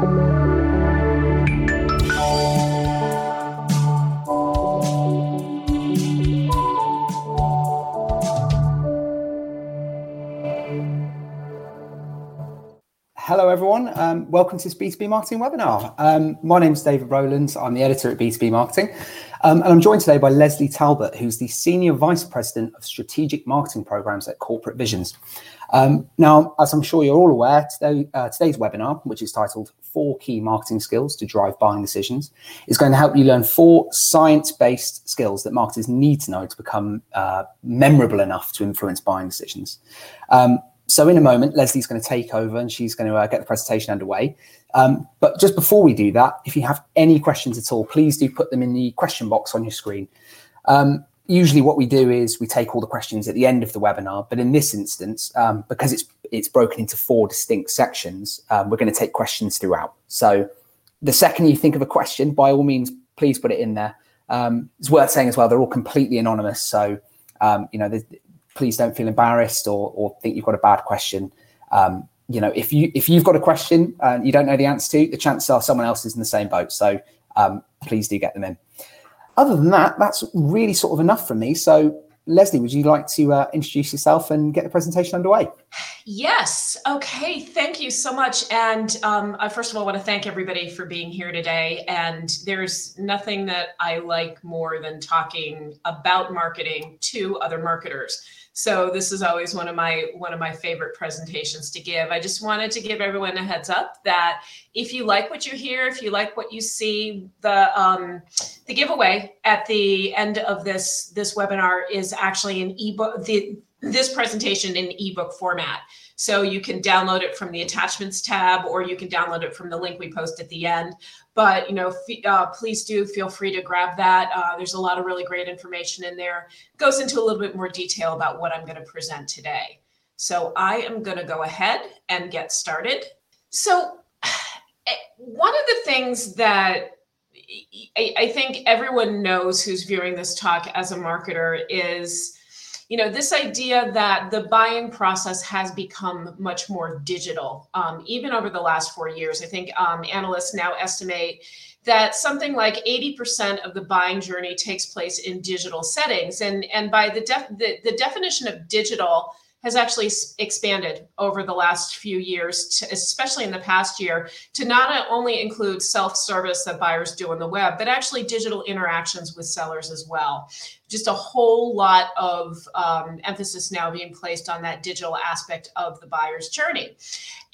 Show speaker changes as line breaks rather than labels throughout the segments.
Hello, everyone. Um, welcome to this B2B Marketing webinar. Um, my name is David Rowlands. I'm the editor at B2B Marketing. Um, and I'm joined today by Leslie Talbot, who's the Senior Vice President of Strategic Marketing Programs at Corporate Visions. Um, now, as I'm sure you're all aware, today, uh, today's webinar, which is titled Four Key Marketing Skills to Drive Buying Decisions, is going to help you learn four science based skills that marketers need to know to become uh, memorable enough to influence buying decisions. Um, so in a moment, Leslie's going to take over and she's going to uh, get the presentation underway. Um, but just before we do that, if you have any questions at all, please do put them in the question box on your screen. Um, usually what we do is we take all the questions at the end of the webinar, but in this instance, um, because it's it's broken into four distinct sections, um, we're going to take questions throughout. So the second you think of a question, by all means, please put it in there. Um, it's worth saying as well, they're all completely anonymous. So, um, you know, please don't feel embarrassed or, or think you've got a bad question. Um, you know, if you if you've got a question and you don't know the answer to, the chances are someone else is in the same boat. So um, please do get them in. Other than that, that's really sort of enough from me. So Leslie, would you like to uh, introduce yourself and get the presentation underway?
Yes. Okay. Thank you so much. And um, I first of all want to thank everybody for being here today. And there's nothing that I like more than talking about marketing to other marketers. So this is always one of my one of my favorite presentations to give. I just wanted to give everyone a heads up that if you like what you hear, if you like what you see, the um, the giveaway at the end of this this webinar is actually an ebook. The this presentation in ebook format. So you can download it from the attachments tab, or you can download it from the link we post at the end. But you know, uh, please do feel free to grab that. Uh, there's a lot of really great information in there. Goes into a little bit more detail about what I'm going to present today. So I am going to go ahead and get started. So eh, one of the things that I think everyone knows who's viewing this talk as a marketer is you know this idea that the buying process has become much more digital um, even over the last four years. I think um, analysts now estimate that something like 80% of the buying journey takes place in digital settings. And and by the, def- the, the definition of digital has actually expanded over the last few years, to, especially in the past year, to not only include self service that buyers do on the web, but actually digital interactions with sellers as well just a whole lot of um, emphasis now being placed on that digital aspect of the buyer's journey.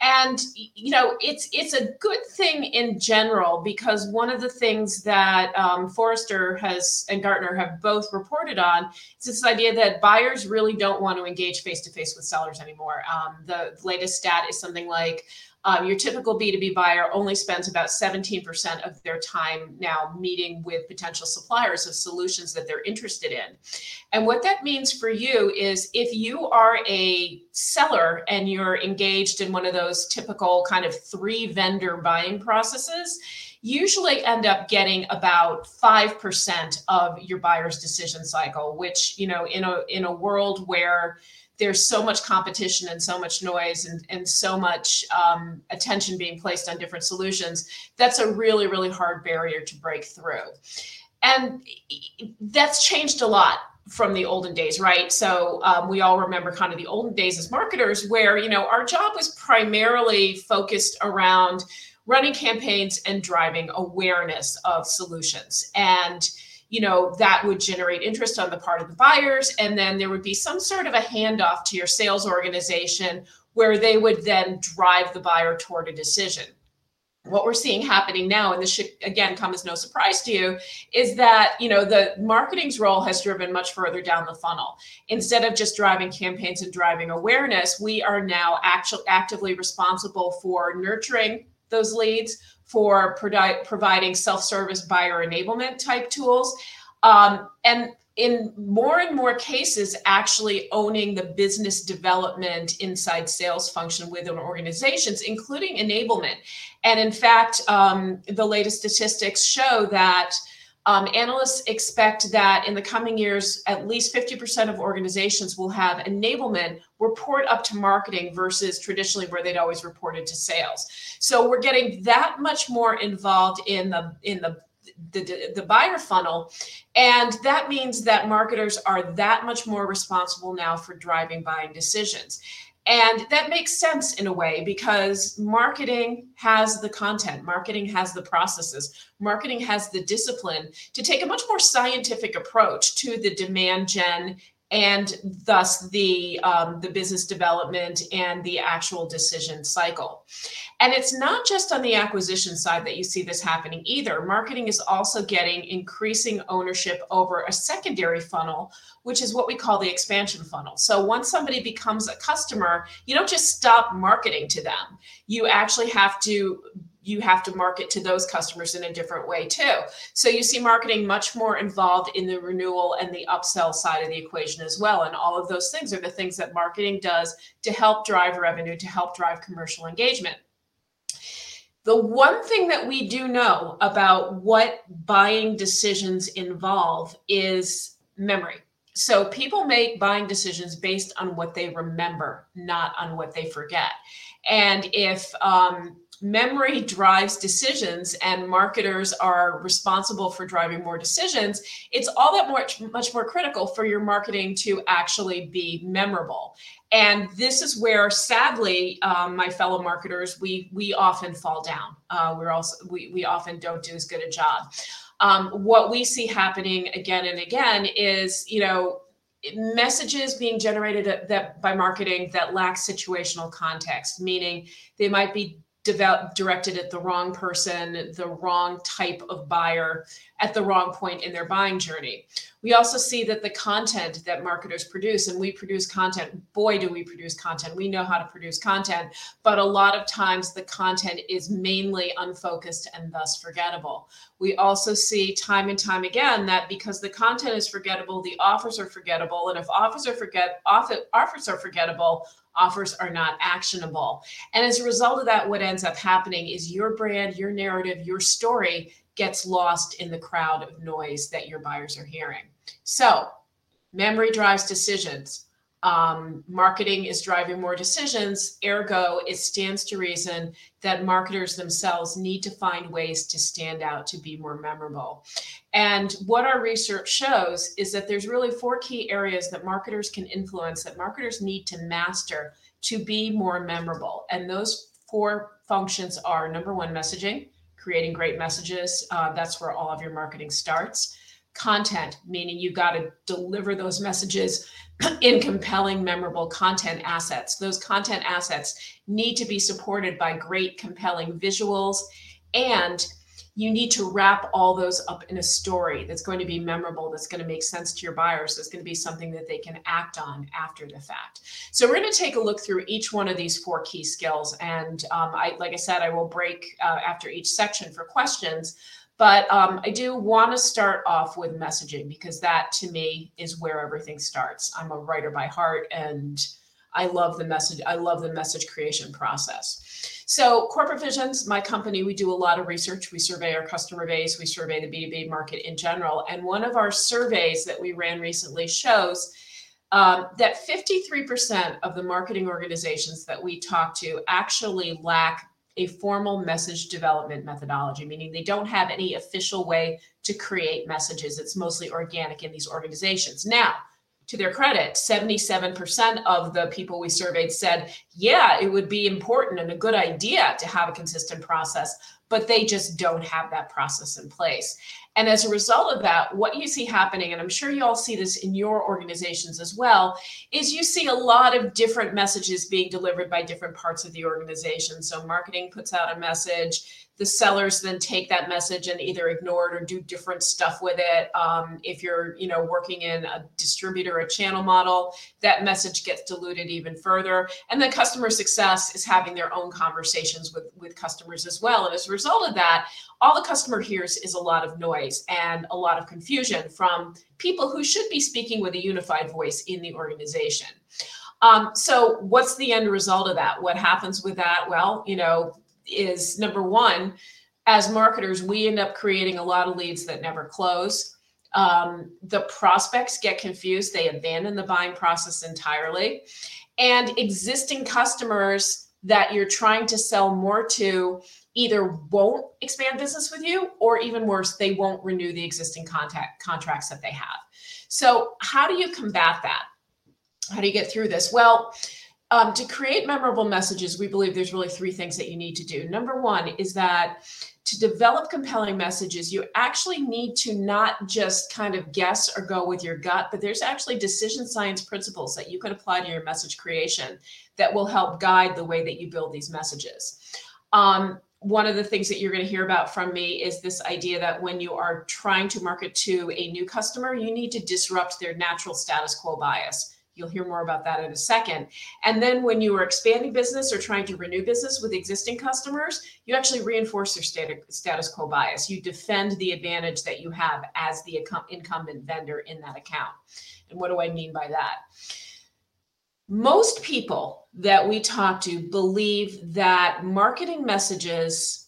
And you know it's it's a good thing in general because one of the things that um, forrester has and gartner have both reported on is this idea that buyers really don't want to engage face to face with sellers anymore. Um, the latest stat is something like um, your typical B2B buyer only spends about 17% of their time now meeting with potential suppliers of solutions that they're interested in. And what that means for you is if you are a seller and you're engaged in one of those typical kind of three vendor buying processes, usually end up getting about 5% of your buyer's decision cycle which you know in a in a world where there's so much competition and so much noise and, and so much um, attention being placed on different solutions that's a really really hard barrier to break through. And that's changed a lot from the olden days right? So um, we all remember kind of the olden days as marketers where you know our job was primarily focused around running campaigns and driving awareness of solutions. And you know that would generate interest on the part of the buyers. And then there would be some sort of a handoff to your sales organization where they would then drive the buyer toward a decision. What we're seeing happening now and this should again come as no surprise to you is that you know the marketing's role has driven much further down the funnel. Instead of just driving campaigns and driving awareness we are now actually actively responsible for nurturing those leads for providing self-service buyer enablement type tools. Um, and in more and more cases actually owning the business development inside sales function within organizations including enablement. And in fact um, the latest statistics show that um, analysts expect that in the coming years, at least 50% of organizations will have enablement report up to marketing versus traditionally where they'd always reported to sales. So we're getting that much more involved in the in the the, the buyer funnel. And that means that marketers are that much more responsible now for driving buying decisions. And that makes sense in a way because marketing has the content, marketing has the processes, marketing has the discipline to take a much more scientific approach to the demand gen and thus the um, the business development and the actual decision cycle. And it's not just on the acquisition side that you see this happening either. Marketing is also getting increasing ownership over a secondary funnel which is what we call the expansion funnel. So once somebody becomes a customer you don't just stop marketing to them. You actually have to you have to market to those customers in a different way too. So you see marketing much more involved in the renewal and the upsell side of the equation as well. And all of those things are the things that marketing does to help drive revenue, to help drive commercial engagement. The one thing that we do know about what buying decisions involve is memory. So people make buying decisions based on what they remember, not on what they forget. And if um, memory drives decisions and marketers are responsible for driving more decisions it's all that much much more critical for your marketing to actually be memorable. And this is where sadly um, my fellow marketers we we often fall down. Uh, we're also we, we often don't do as good a job. Um, what we see happening again and again is you know messages being generated that by marketing that lack situational context meaning they might be directed at the wrong person, the wrong type of buyer at the wrong point in their buying journey. We also see that the content that marketers produce, and we produce content, boy, do we produce content. We know how to produce content, but a lot of times the content is mainly unfocused and thus forgettable. We also see time and time again that because the content is forgettable, the offers are forgettable. And if offers are forget offers are forgettable, offers are not actionable. And as a result of that, what ends up happening is your brand, your narrative, your story gets lost in the crowd of noise that your buyers are hearing. So, memory drives decisions. Um, marketing is driving more decisions. Ergo, it stands to reason that marketers themselves need to find ways to stand out to be more memorable. And what our research shows is that there's really four key areas that marketers can influence, that marketers need to master to be more memorable. And those four functions are number one, messaging creating great messages. Uh, that's where all of your marketing starts. Content, meaning you got to deliver those messages in compelling, memorable content assets. Those content assets need to be supported by great, compelling visuals and you need to wrap all those up in a story that's going to be memorable, that's going to make sense to your buyers, that's going to be something that they can act on after the fact. So we're going to take a look through each one of these four key skills, and um, I, like I said, I will break uh, after each section for questions. But um, I do want to start off with messaging because that to me is where everything starts. I'm a writer by heart, and I love the message. I love the message creation process. So, Corporate Visions, my company, we do a lot of research. We survey our customer base, we survey the B2B market in general. And one of our surveys that we ran recently shows um, that 53% of the marketing organizations that we talk to actually lack a formal message development methodology, meaning they don't have any official way to create messages. It's mostly organic in these organizations. Now, to their credit, 77% of the people we surveyed said, yeah, it would be important and a good idea to have a consistent process, but they just don't have that process in place. And as a result of that, what you see happening, and I'm sure you all see this in your organizations as well, is you see a lot of different messages being delivered by different parts of the organization. So marketing puts out a message the sellers then take that message and either ignore it or do different stuff with it. Um, if you're, you know, working in a distributor, a channel model, that message gets diluted even further. And then customer success is having their own conversations with with customers as well. And as a result of that, all the customer hears is a lot of noise and a lot of confusion from people who should be speaking with a unified voice in the organization. Um, so, what's the end result of that? What happens with that? Well, you know, is number one, as marketers, we end up creating a lot of leads that never close. Um, the prospects get confused, they abandon the buying process entirely. and existing customers that you're trying to sell more to either won't expand business with you or even worse they won't renew the existing contact contracts that they have so how do you combat that how do you get through this well um, to create memorable messages we believe there's really three things that you need to do number one is that to develop compelling messages, you actually need to not just kind of guess or go with your gut, but there's actually decision science principles that you can apply to your message creation that will help guide the way that you build these messages. Um, one of the things that you're going to hear about from me is this idea that when you are trying to market to a new customer, you need to disrupt their natural status quo bias. You'll hear more about that in a second. And then when you are expanding business or trying to renew business with existing customers, you actually reinforce your status quo bias. You defend the advantage that you have as the incumbent vendor in that account. And what do I mean by that? Most people that we talk to believe that marketing messages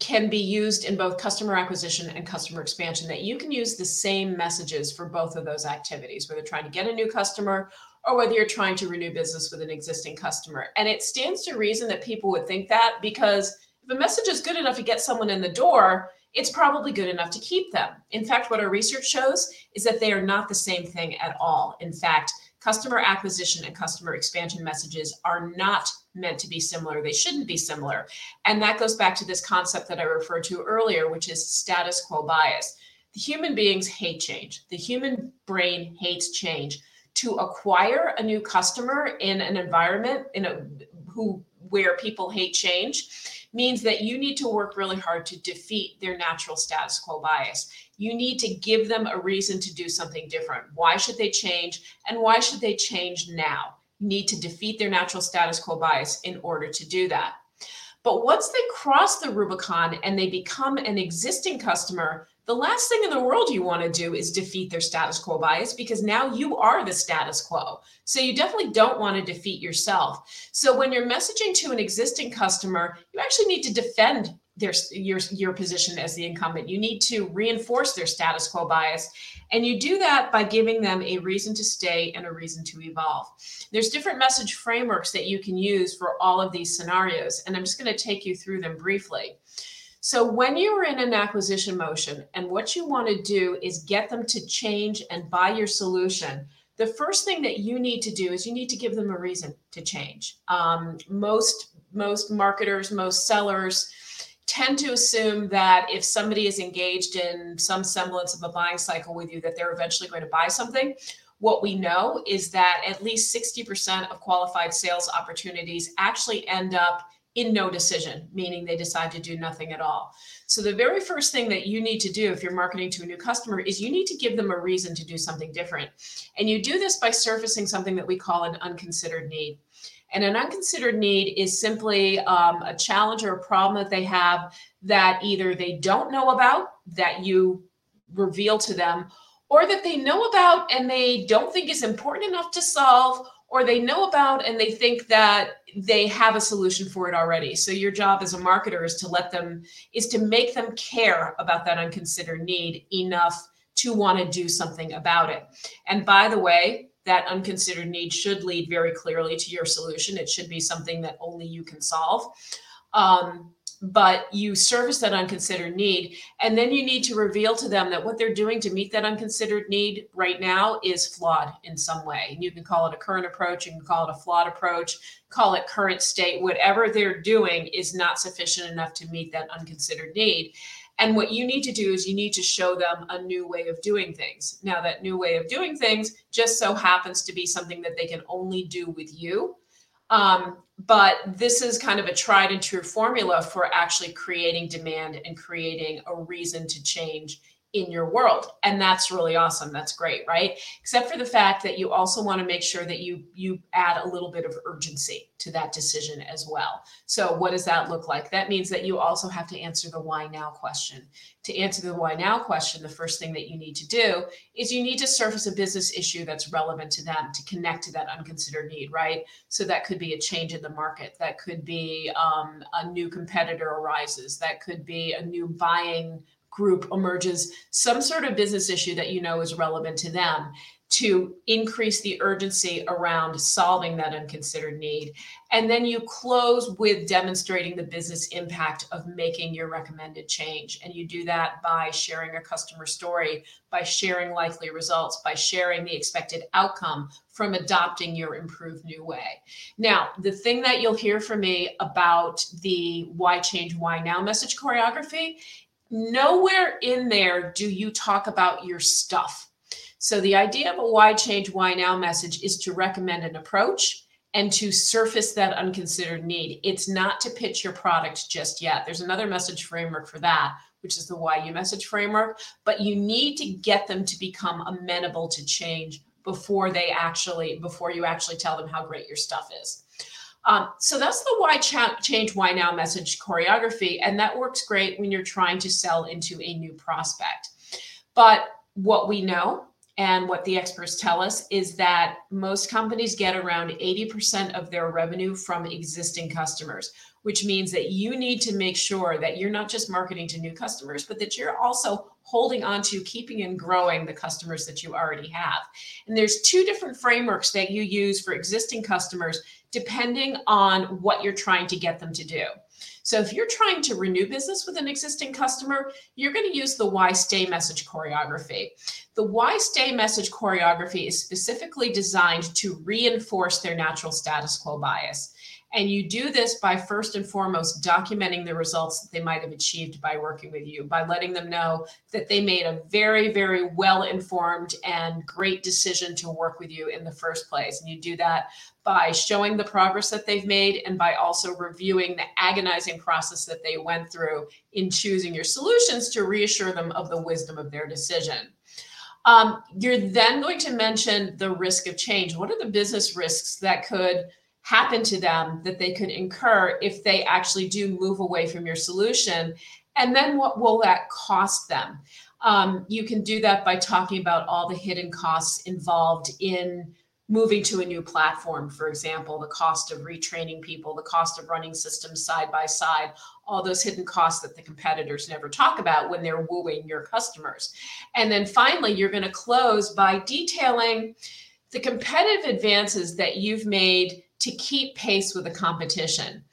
can be used in both customer acquisition and customer expansion, that you can use the same messages for both of those activities, whether trying to get a new customer or whether you're trying to renew business with an existing customer. And it stands to reason that people would think that because if a message is good enough to get someone in the door, it's probably good enough to keep them. In fact, what our research shows is that they are not the same thing at all. In fact, customer acquisition and customer expansion messages are not meant to be similar. They shouldn't be similar. And that goes back to this concept that I referred to earlier, which is status quo bias. The human beings hate change. The human brain hates change. To acquire a new customer in an environment in a who where people hate change means that you need to work really hard to defeat their natural status quo bias. You need to give them a reason to do something different. Why should they change? And why should they change now? You need to defeat their natural status quo bias in order to do that. But once they cross the Rubicon and they become an existing customer, the last thing in the world you want to do is defeat their status quo bias because now you are the status quo. So you definitely don't want to defeat yourself. So when you're messaging to an existing customer, you actually need to defend their your your position as the incumbent. You need to reinforce their status quo bias, and you do that by giving them a reason to stay and a reason to evolve. There's different message frameworks that you can use for all of these scenarios, and I'm just going to take you through them briefly. So when you are in an acquisition motion and what you want to do is get them to change and buy your solution, the first thing that you need to do is you need to give them a reason to change. Um, most most marketers, most sellers tend to assume that if somebody is engaged in some semblance of a buying cycle with you, that they're eventually going to buy something. What we know is that at least 60% of qualified sales opportunities actually end up in no decision, meaning they decide to do nothing at all. So, the very first thing that you need to do if you're marketing to a new customer is you need to give them a reason to do something different. And you do this by surfacing something that we call an unconsidered need. And an unconsidered need is simply um, a challenge or a problem that they have that either they don't know about, that you reveal to them, or that they know about and they don't think is important enough to solve, or they know about and they think that they have a solution for it already. So your job as a marketer is to let them is to make them care about that unconsidered need enough to want to do something about it. And by the way, that unconsidered need should lead very clearly to your solution. It should be something that only you can solve. Um, but you service that unconsidered need and then you need to reveal to them that what they're doing to meet that unconsidered need right now is flawed in some way and you can call it a current approach you can call it a flawed approach call it current state whatever they're doing is not sufficient enough to meet that unconsidered need and what you need to do is you need to show them a new way of doing things. Now that new way of doing things just so happens to be something that they can only do with you. Um, but this is kind of a tried and true formula for actually creating demand and creating a reason to change in your world. And that's really awesome. That's great right? Except for the fact that you also want to make sure that you you add a little bit of urgency to that decision as well. So what does that look like? That means that you also have to answer the why now question. To answer the why now question the first thing that you need to do is you need to surface a business issue that's relevant to them to connect to that unconsidered need right? So that could be a change in the market. That could be um, a new competitor arises. That could be a new buying group emerges some sort of business issue that you know is relevant to them to increase the urgency around solving that unconsidered need. And then you close with demonstrating the business impact of making your recommended change. And you do that by sharing a customer story, by sharing likely results, by sharing the expected outcome from adopting your improved new way. Now, the thing that you'll hear from me about the why change, why now message choreography, nowhere in there do you talk about your stuff so the idea of a why change, why now message is to recommend an approach and to surface that unconsidered need. It's not to pitch your product just yet. There's another message framework for that, which is the why you message framework, but you need to get them to become amenable to change before they actually before you actually tell them how great your stuff is. Um, so that's the why cha- change why now message choreography and that works great when you're trying to sell into a new prospect but what we know and what the experts tell us is that most companies get around 80% of their revenue from existing customers, which means that you need to make sure that you're not just marketing to new customers, but that you're also holding on to keeping and growing the customers that you already have. And there's two different frameworks that you use for existing customers depending on what you're trying to get them to do. So if you're trying to renew business with an existing customer, you're going to use the why stay message choreography. The why stay message choreography is specifically designed to reinforce their natural status quo bias. And you do this by first and foremost documenting the results that they might have achieved by working with you, by letting them know that they made a very, very well informed and great decision to work with you in the first place. And you do that by showing the progress that they've made and by also reviewing the agonizing process that they went through in choosing your solutions to reassure them of the wisdom of their decision. Um, you're then going to mention the risk of change. What are the business risks that could happen to them that they could incur if they actually do move away from your solution? And then what will that cost them? Um, you can do that by talking about all the hidden costs involved in moving to a new platform, for example, the cost of retraining people, the cost of running systems side by side, all those hidden costs that the competitors never talk about when they're wooing your customers. And then finally, you're going to close by detailing the competitive advances that you've made to keep pace with the competition.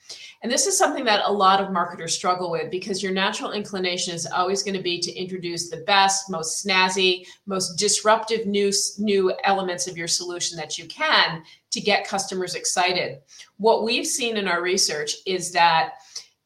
And this is something that a lot of marketers struggle with because your natural inclination is always going to be to introduce the best, most snazzy, most disruptive new, new elements of your solution that you can to get customers excited. What we've seen in our research is that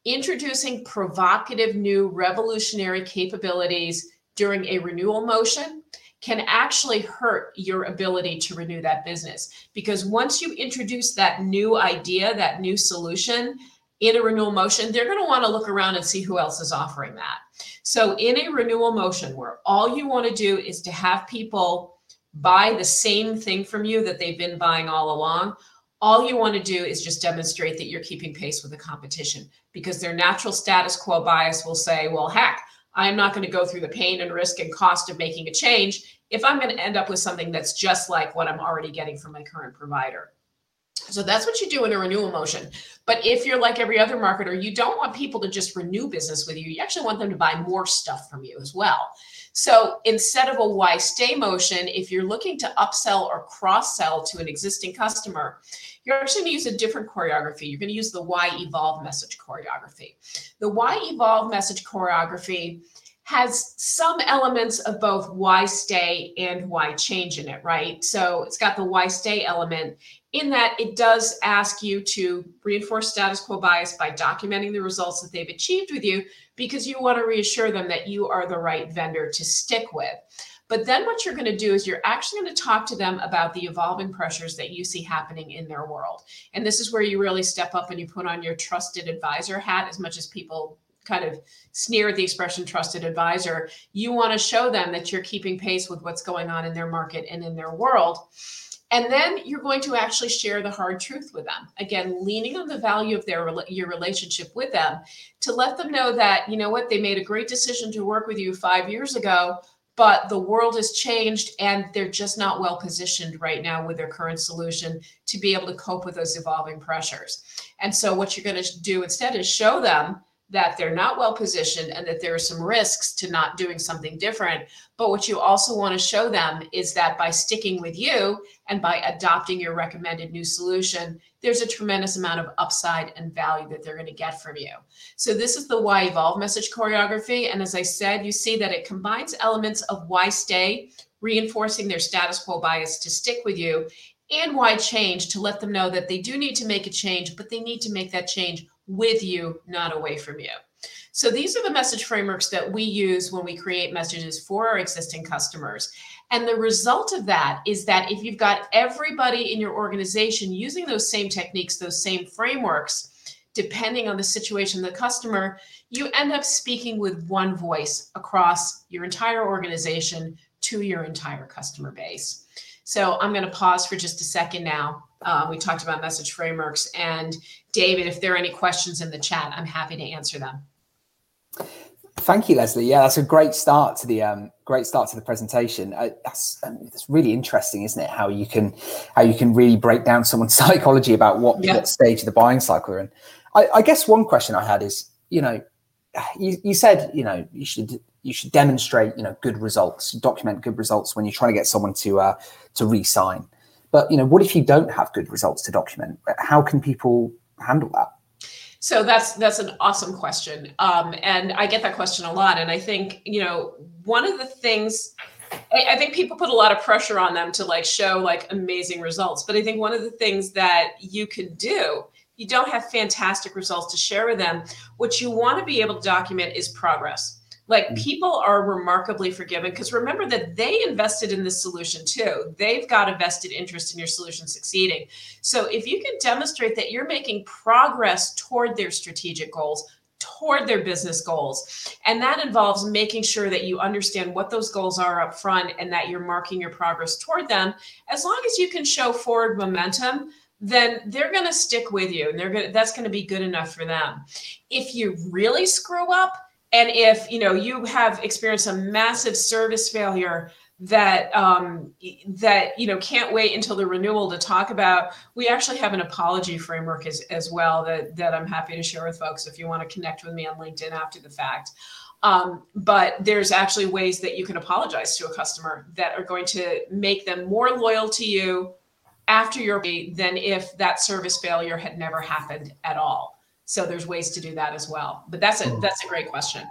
introducing provocative new revolutionary capabilities during a renewal motion can actually hurt your ability to renew that business. Because once you introduce that new idea, that new solution in a renewal motion, they're going to want to look around and see who else is offering that. So, in a renewal motion where all you want to do is to have people buy the same thing from you that they've been buying all along, all you want to do is just demonstrate that you're keeping pace with the competition because their natural status quo bias will say, well, heck, I'm not going to go through the pain and risk and cost of making a change if I'm going to end up with something that's just like what I'm already getting from my current provider. So that's what you do in a renewal motion. But if you're like every other marketer, you don't want people to just renew business with you. You actually want them to buy more stuff from you as well. So instead of a why stay motion, if you're looking to upsell or cross sell to an existing customer, you're actually going to use a different choreography. You're going to use the why evolve message choreography. The why evolve message choreography has some elements of both why stay and why change in it, right? So it's got the why stay element in that it does ask you to reinforce status quo bias by documenting the results that they've achieved with you because you want to reassure them that you are the right vendor to stick with. But then what you're going to do is you're actually going to talk to them about the evolving pressures that you see happening in their world. And this is where you really step up and you put on your trusted advisor hat as much as people kind of sneer at the expression trusted advisor. You want to show them that you're keeping pace with what's going on in their market and in their world. And then you're going to actually share the hard truth with them. Again, leaning on the value of their your relationship with them to let them know that, you know what, they made a great decision to work with you 5 years ago, but the world has changed and they're just not well positioned right now with their current solution to be able to cope with those evolving pressures. And so what you're going to do instead is show them that they're not well positioned and that there are some risks to not doing something different. But what you also want to show them is that by sticking with you and by adopting your recommended new solution, there's a tremendous amount of upside and value that they're going to get from you. So, this is the why evolve message choreography. And as I said, you see that it combines elements of why stay, reinforcing their status quo bias to stick with you, and why change to let them know that they do need to make a change, but they need to make that change with you, not away from you. So these are the message frameworks that we use when we create messages for our existing customers. And the result of that is that if you've got everybody in your organization using those same techniques, those same frameworks, depending on the situation of the customer, you end up speaking with one voice across your entire organization to your entire customer base. So I'm going to pause for just a second now. Uh, we talked about message frameworks. And David, if there are any questions in the chat, I'm happy to answer them.
Thank you, Leslie. Yeah, that's a great start to the um, great start to the presentation. Uh, that's um, that's really interesting, isn't it? How you can how you can really break down someone's psychology about what, yeah. what stage of the buying cycle they're in. I, I guess one question I had is, you know, you, you said you know you should you should demonstrate you know good results, document good results when you're trying to get someone to uh, to re-sign. But you know, what if you don't have good results to document? How can people handle that?
So that's that's an awesome question, um, and I get that question a lot. And I think you know one of the things I, I think people put a lot of pressure on them to like show like amazing results. But I think one of the things that you can do you don't have fantastic results to share with them. What you want to be able to document is progress. Like mm. people are remarkably forgiving because remember that they invested in this solution too. They've got a vested interest in your solution succeeding. So if you can demonstrate that you're making progress toward their strategic goals, toward their business goals. And that involves making sure that you understand what those goals are up front and that you're marking your progress toward them. As long as you can show forward momentum, then they're going to stick with you and they're going that's going to be good enough for them. If you really screw up and if, you know, you have experienced a massive service failure that um, that you know can't wait until the renewal to talk about. We actually have an apology framework as, as well that that I'm happy to share with folks if you want to connect with me on LinkedIn after the fact. Um, but there's actually ways that you can apologize to a customer that are going to make them more loyal to you after your than if that service failure had never happened at all. So there's ways to do that as well. But that's a hmm. that's a great question.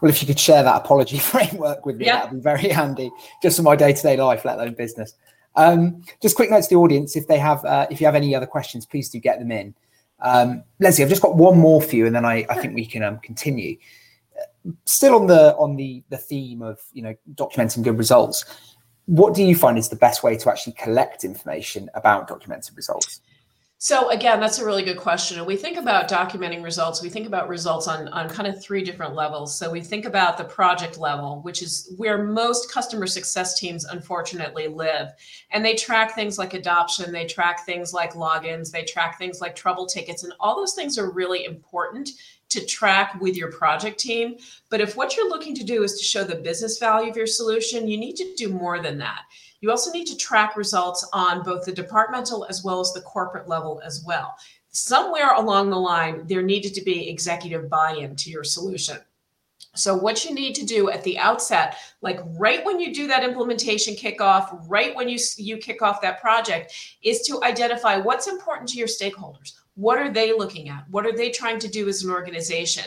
Well, if you could share that apology framework with me, yeah. that'd be very handy, just for my day-to-day life, let alone business. Um, just quick note to the audience: if they have, uh, if you have any other questions, please do get them in. Um, Leslie, I've just got one more for you, and then I, I think we can um, continue. Still on the on the the theme of you know documenting good results what do you find is the best way to actually collect information about documented results?
So again, that's a really good question. And we think about documenting results. We think about results on, on kind of three different levels. So we think about the project level, which is where most customer success teams unfortunately live. And they track things like adoption, they track things like logins, they track things like trouble tickets, and all those things are really important to track with your project team. But if what you're looking to do is to show the business value of your solution, you need to do more than that. You also need to track results on both the departmental as well as the corporate level as well. Somewhere along the line, there needed to be executive buy in to your solution. So, what you need to do at the outset, like right when you do that implementation kickoff, right when you, you kick off that project, is to identify what's important to your stakeholders. What are they looking at? What are they trying to do as an organization?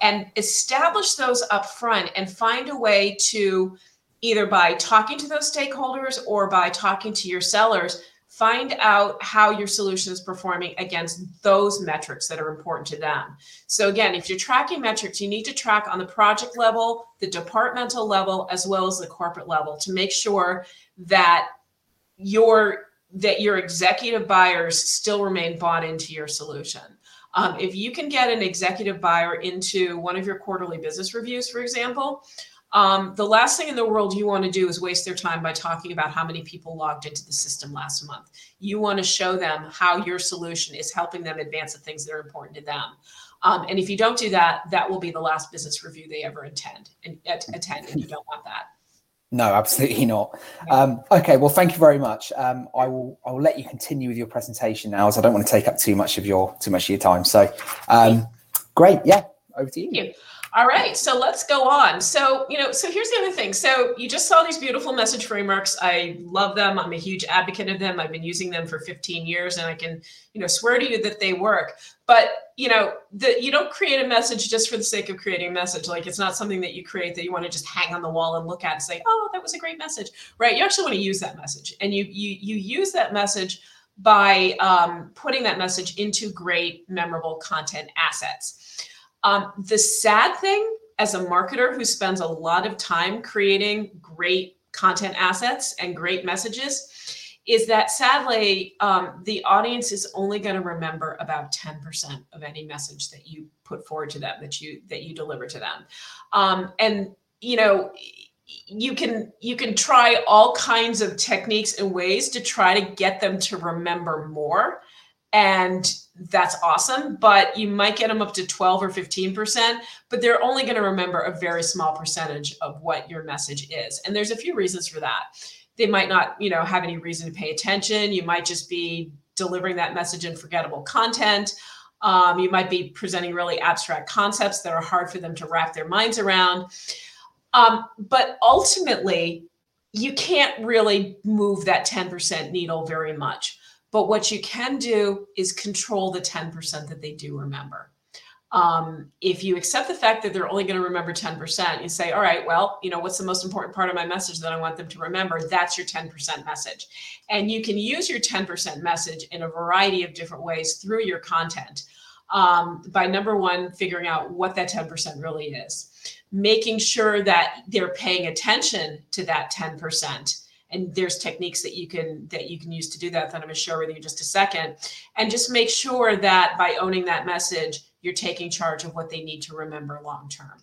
And establish those up front and find a way to either by talking to those stakeholders or by talking to your sellers, find out how your solution is performing against those metrics that are important to them. So, again, if you're tracking metrics, you need to track on the project level, the departmental level, as well as the corporate level to make sure that your that your executive buyers still remain bought into your solution. Um, if you can get an executive buyer into one of your quarterly business reviews, for example, um, the last thing in the world you want to do is waste their time by talking about how many people logged into the system last month. You want to show them how your solution is helping them advance the things that are important to them. Um, and if you don't do that, that will be the last business review they ever intend and attend, and you don't want that.
No, absolutely not. Um, okay, well, thank you very much. Um, I will I will let you continue with your presentation now, as I don't want to take up too much of your too much of your time. So, um, great, yeah. over to you.
All right, so let's go on. So, you know, so here's the other thing. So, you just saw these beautiful message frameworks. I love them. I'm a huge advocate of them. I've been using them for 15 years and I can, you know, swear to you that they work. But, you know, that you don't create a message just for the sake of creating a message. Like it's not something that you create that you want to just hang on the wall and look at and say, "Oh, that was a great message." Right? You actually want to use that message. And you you you use that message by um, putting that message into great memorable content assets. Um, the sad thing as a marketer who spends a lot of time creating great content assets and great messages is that sadly um, the audience is only going to remember about 10% of any message that you put forward to them that you that you deliver to them. Um, and you know you can you can try all kinds of techniques and ways to try to get them to remember more. And that's awesome but you might get them up to 12 or 15% but they're only going to remember a very small percentage of what your message is and there's a few reasons for that. They might not you know have any reason to pay attention you might just be delivering that message in forgettable content um, you might be presenting really abstract concepts that are hard for them to wrap their minds around um, but ultimately you can't really move that 10% needle very much but what you can do is control the 10% that they do remember. Um, if you accept the fact that they're only going to remember 10%, you say, all right, well, you know, what's the most important part of my message that I want them to remember? That's your 10% message. And you can use your 10% message in a variety of different ways through your content. Um, by number one, figuring out what that 10% really is, making sure that they're paying attention to that 10% and there's techniques that you can that you can use to do that that i'm going to share with you in just a second. And just make sure that by owning that message you're taking charge of what they need to remember long term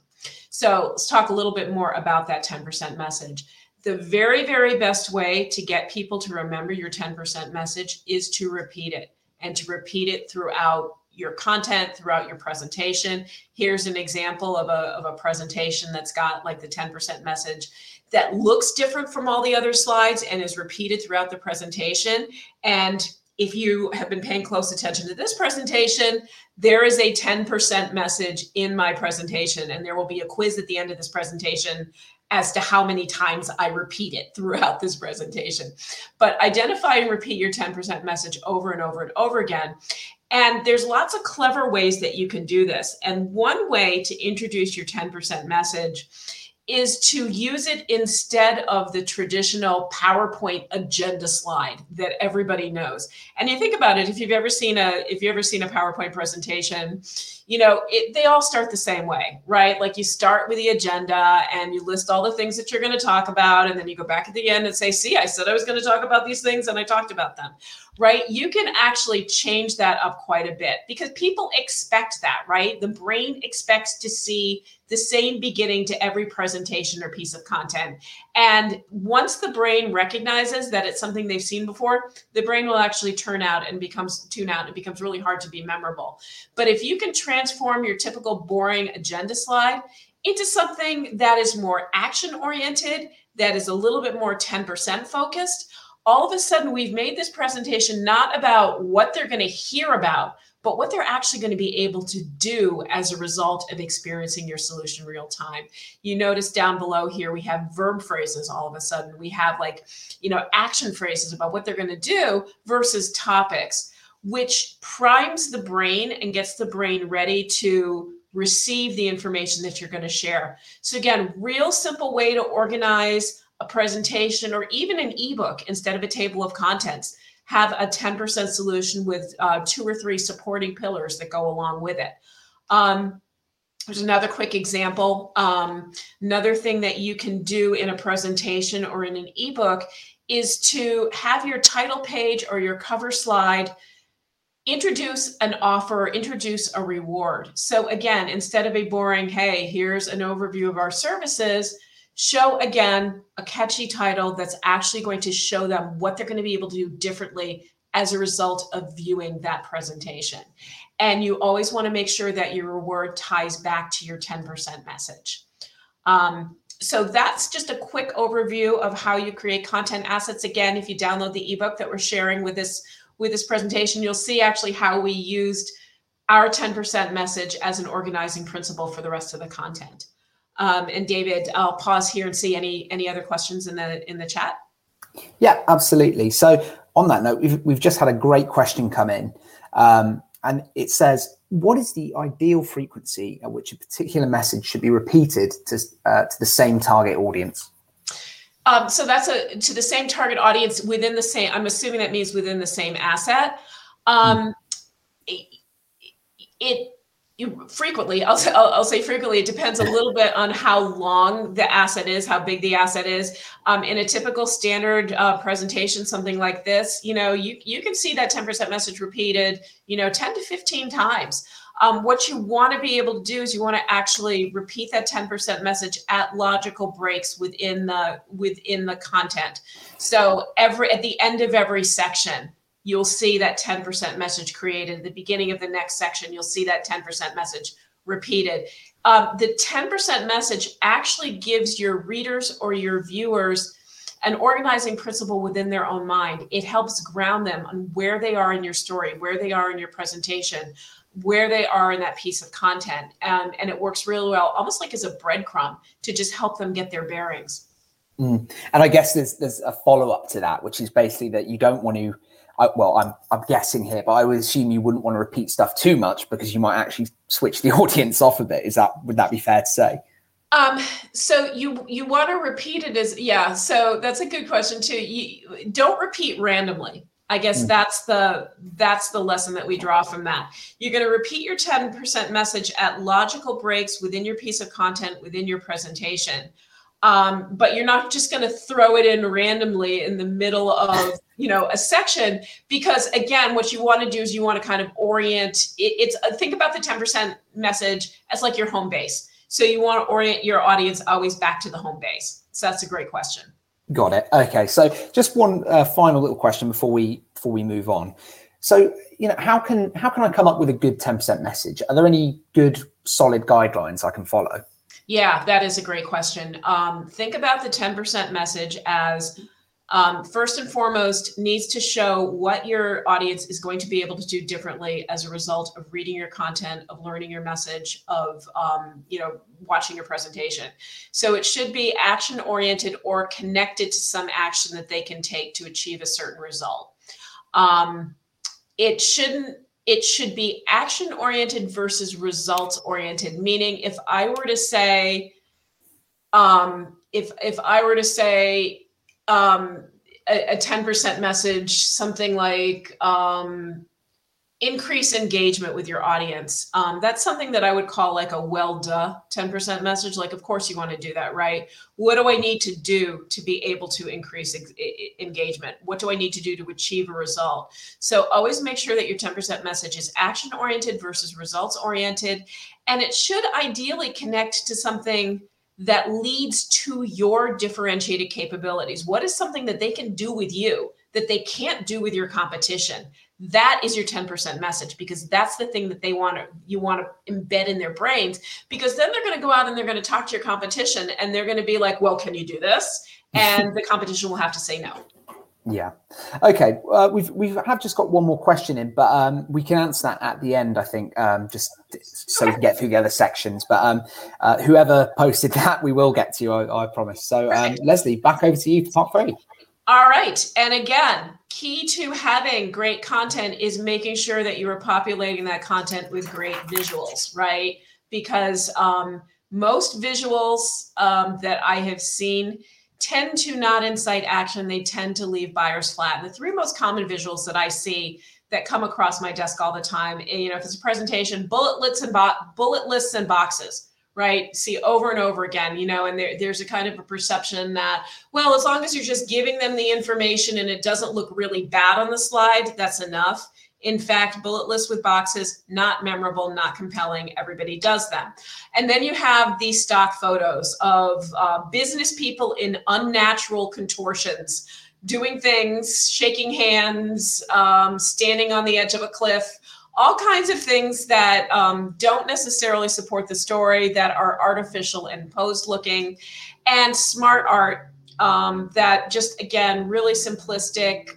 so let's talk a little bit more about that 10% message. The very very best way to get people to remember your 10% message is to repeat it and to repeat it throughout your content throughout your presentation. Here's an example of a, of a presentation that's got like the 10% message that looks different from all the other slides and is repeated throughout the presentation. And if you have been paying close attention to this presentation, there is a 10% message in my presentation, and there will be a quiz at the end of this presentation as to how many times I repeat it throughout this presentation. But identify and repeat your 10% message over and over and over again. And there's lots of clever ways that you can do this. And one way to introduce your 10% message is to use it instead of the traditional PowerPoint agenda slide that everybody knows. And you think about it, if you've ever seen a if you've ever seen a PowerPoint presentation, you know, it, they all start the same way, right? Like you start with the agenda and you list all the things that you're going to talk about and then you go back at the end and say, "See, I said I was going to talk about these things and I talked about them." Right? You can actually change that up quite a bit because people expect that, right? The brain expects to see the same beginning to every presentation or piece of content. And once the brain recognizes that it's something they've seen before, the brain will actually turn out and becomes tune out. It becomes really hard to be memorable. But if you can transform your typical boring agenda slide into something that is more action oriented, that is a little bit more 10% focused, all of a sudden we've made this presentation not about what they're going to hear about, but what they're actually going to be able to do as a result of experiencing your solution real time. You notice down below here, we have verb phrases all of a sudden. We have like, you know, action phrases about what they're going to do versus topics, which primes the brain and gets the brain ready to receive the information that you're going to share. So again, real simple way to organize a presentation or even an ebook instead of a table of contents have a 10% solution with uh, two or three supporting pillars that go along with it. Um, there's another quick example. Um, another thing that you can do in a presentation or in an ebook is to have your title page or your cover slide introduce an offer, introduce a reward. So again, instead of a boring, hey, here's an overview of our services, show again a catchy title that's actually going to show them what they're going to be able to do differently as a result of viewing that presentation. And you always want to make sure that your reward ties back to your 10% message. Um, so that's just a quick overview of how you create content assets. Again, if you download the ebook that we're sharing with this with this presentation, you'll see actually how we used our 10% message as an organizing principle for the rest of the content. Um, and David, I'll pause here and see any any other questions in the in the chat.
Yeah, absolutely. So on that note, we've we've just had a great question come in, um, and it says, "What is the ideal frequency at which a particular message should be repeated to uh, to the same target audience?"
Um, so that's a to the same target audience within the same. I'm assuming that means within the same asset. Um, mm. it, it frequently I'll, I'll, I'll, say frequently it depends a little bit on how long the asset is how big the asset is. Um, in a typical standard uh, presentation something like this you know you, you can see that 10% message repeated you know 10 to 15 times. Um, what you want to be able to do is you want to actually repeat that 10% message at logical breaks within the within the content. So every at the end of every section you'll see that 10% message created. At the beginning of the next section, you'll see that 10% message repeated. Um, the 10% message actually gives your readers or your viewers an organizing principle within their own mind. It helps ground them on where they are in your story, where they are in your presentation, where they are in that piece of content. Um, and it works really well, almost like as a breadcrumb to just help them get their bearings.
Mm. And I guess there's there's a follow up to that, which is basically that you don't want to I, well, I'm I'm guessing here, but I would assume you wouldn't want to repeat stuff too much because you might actually switch the audience off a bit. Is that would that be fair to say?
Um, so you you want to repeat it as yeah. So that's a good question too. You don't repeat randomly. I guess mm. that's the that's the lesson that we draw from that. You're going to repeat your 10% message at logical breaks within your piece of content within your presentation. Um, but you're not just going to throw it in randomly in the middle of you know a section because again what you want to do is you want to kind of orient it, it's uh, think about the 10% message as like your home base. So you want to orient your audience always back to the home base. So that's a great question.
Got it. Okay so just one uh, final little question before we before we move on. So you know how can how can i come up with a good 10% message? Are there any good solid guidelines i can follow
yeah that is a great question. Um, think about the 10% message as um, first and foremost needs to show what your audience is going to be able to do differently as a result of reading your content of learning your message of um, you know watching your presentation. So it should be action oriented or connected to some action that they can take to achieve a certain result. Um, it shouldn't it should be action oriented versus results oriented meaning if i were to say um, if if i were to say um, a, a 10% message, something like um, increase engagement with your audience. Um, that's something that I would call like a well duh 10% message. Like, of course, you want to do that, right? What do I need to do to be able to increase ex- engagement? What do I need to do to achieve a result? So, always make sure that your 10% message is action oriented versus results oriented. And it should ideally connect to something that leads to your differentiated capabilities? What is something that they can do with you that they can't do with your competition? That is your 10% message because that's the thing that they want to you want to embed in their brains because then they're going to go out and they're going to talk to your competition and they're going to be like, "Well, can you do this?" And the competition will have to say no.
Yeah. Okay. Uh, we've we have just got one more question in, but um, we can answer that at the end. I think um, just so we can get through the other sections. But um, uh, whoever posted that, we will get to you. I, I promise. So um, Leslie, back over to you for part three.
All right. And again, key to having great content is making sure that you are populating that content with great visuals, right? Because um, most visuals um, that I have seen tend to not incite action. They tend to leave buyers flat. And the three most common visuals that I see that come across my desk all the time, you know, if it's a presentation, bullet lists and bo- bullet lists and boxes, right? See over and over again, you know, and there, there's a kind of a perception that, well, as long as you're just giving them the information and it doesn't look really bad on the slide, that's enough. In fact, bullet lists with boxes, not memorable, not compelling. Everybody does them. And then you have these stock photos of uh, business people in unnatural contortions, doing things, shaking hands, um, standing on the edge of a cliff, all kinds of things that um, don't necessarily support the story, that are artificial and posed looking, and smart art um, that just, again, really simplistic,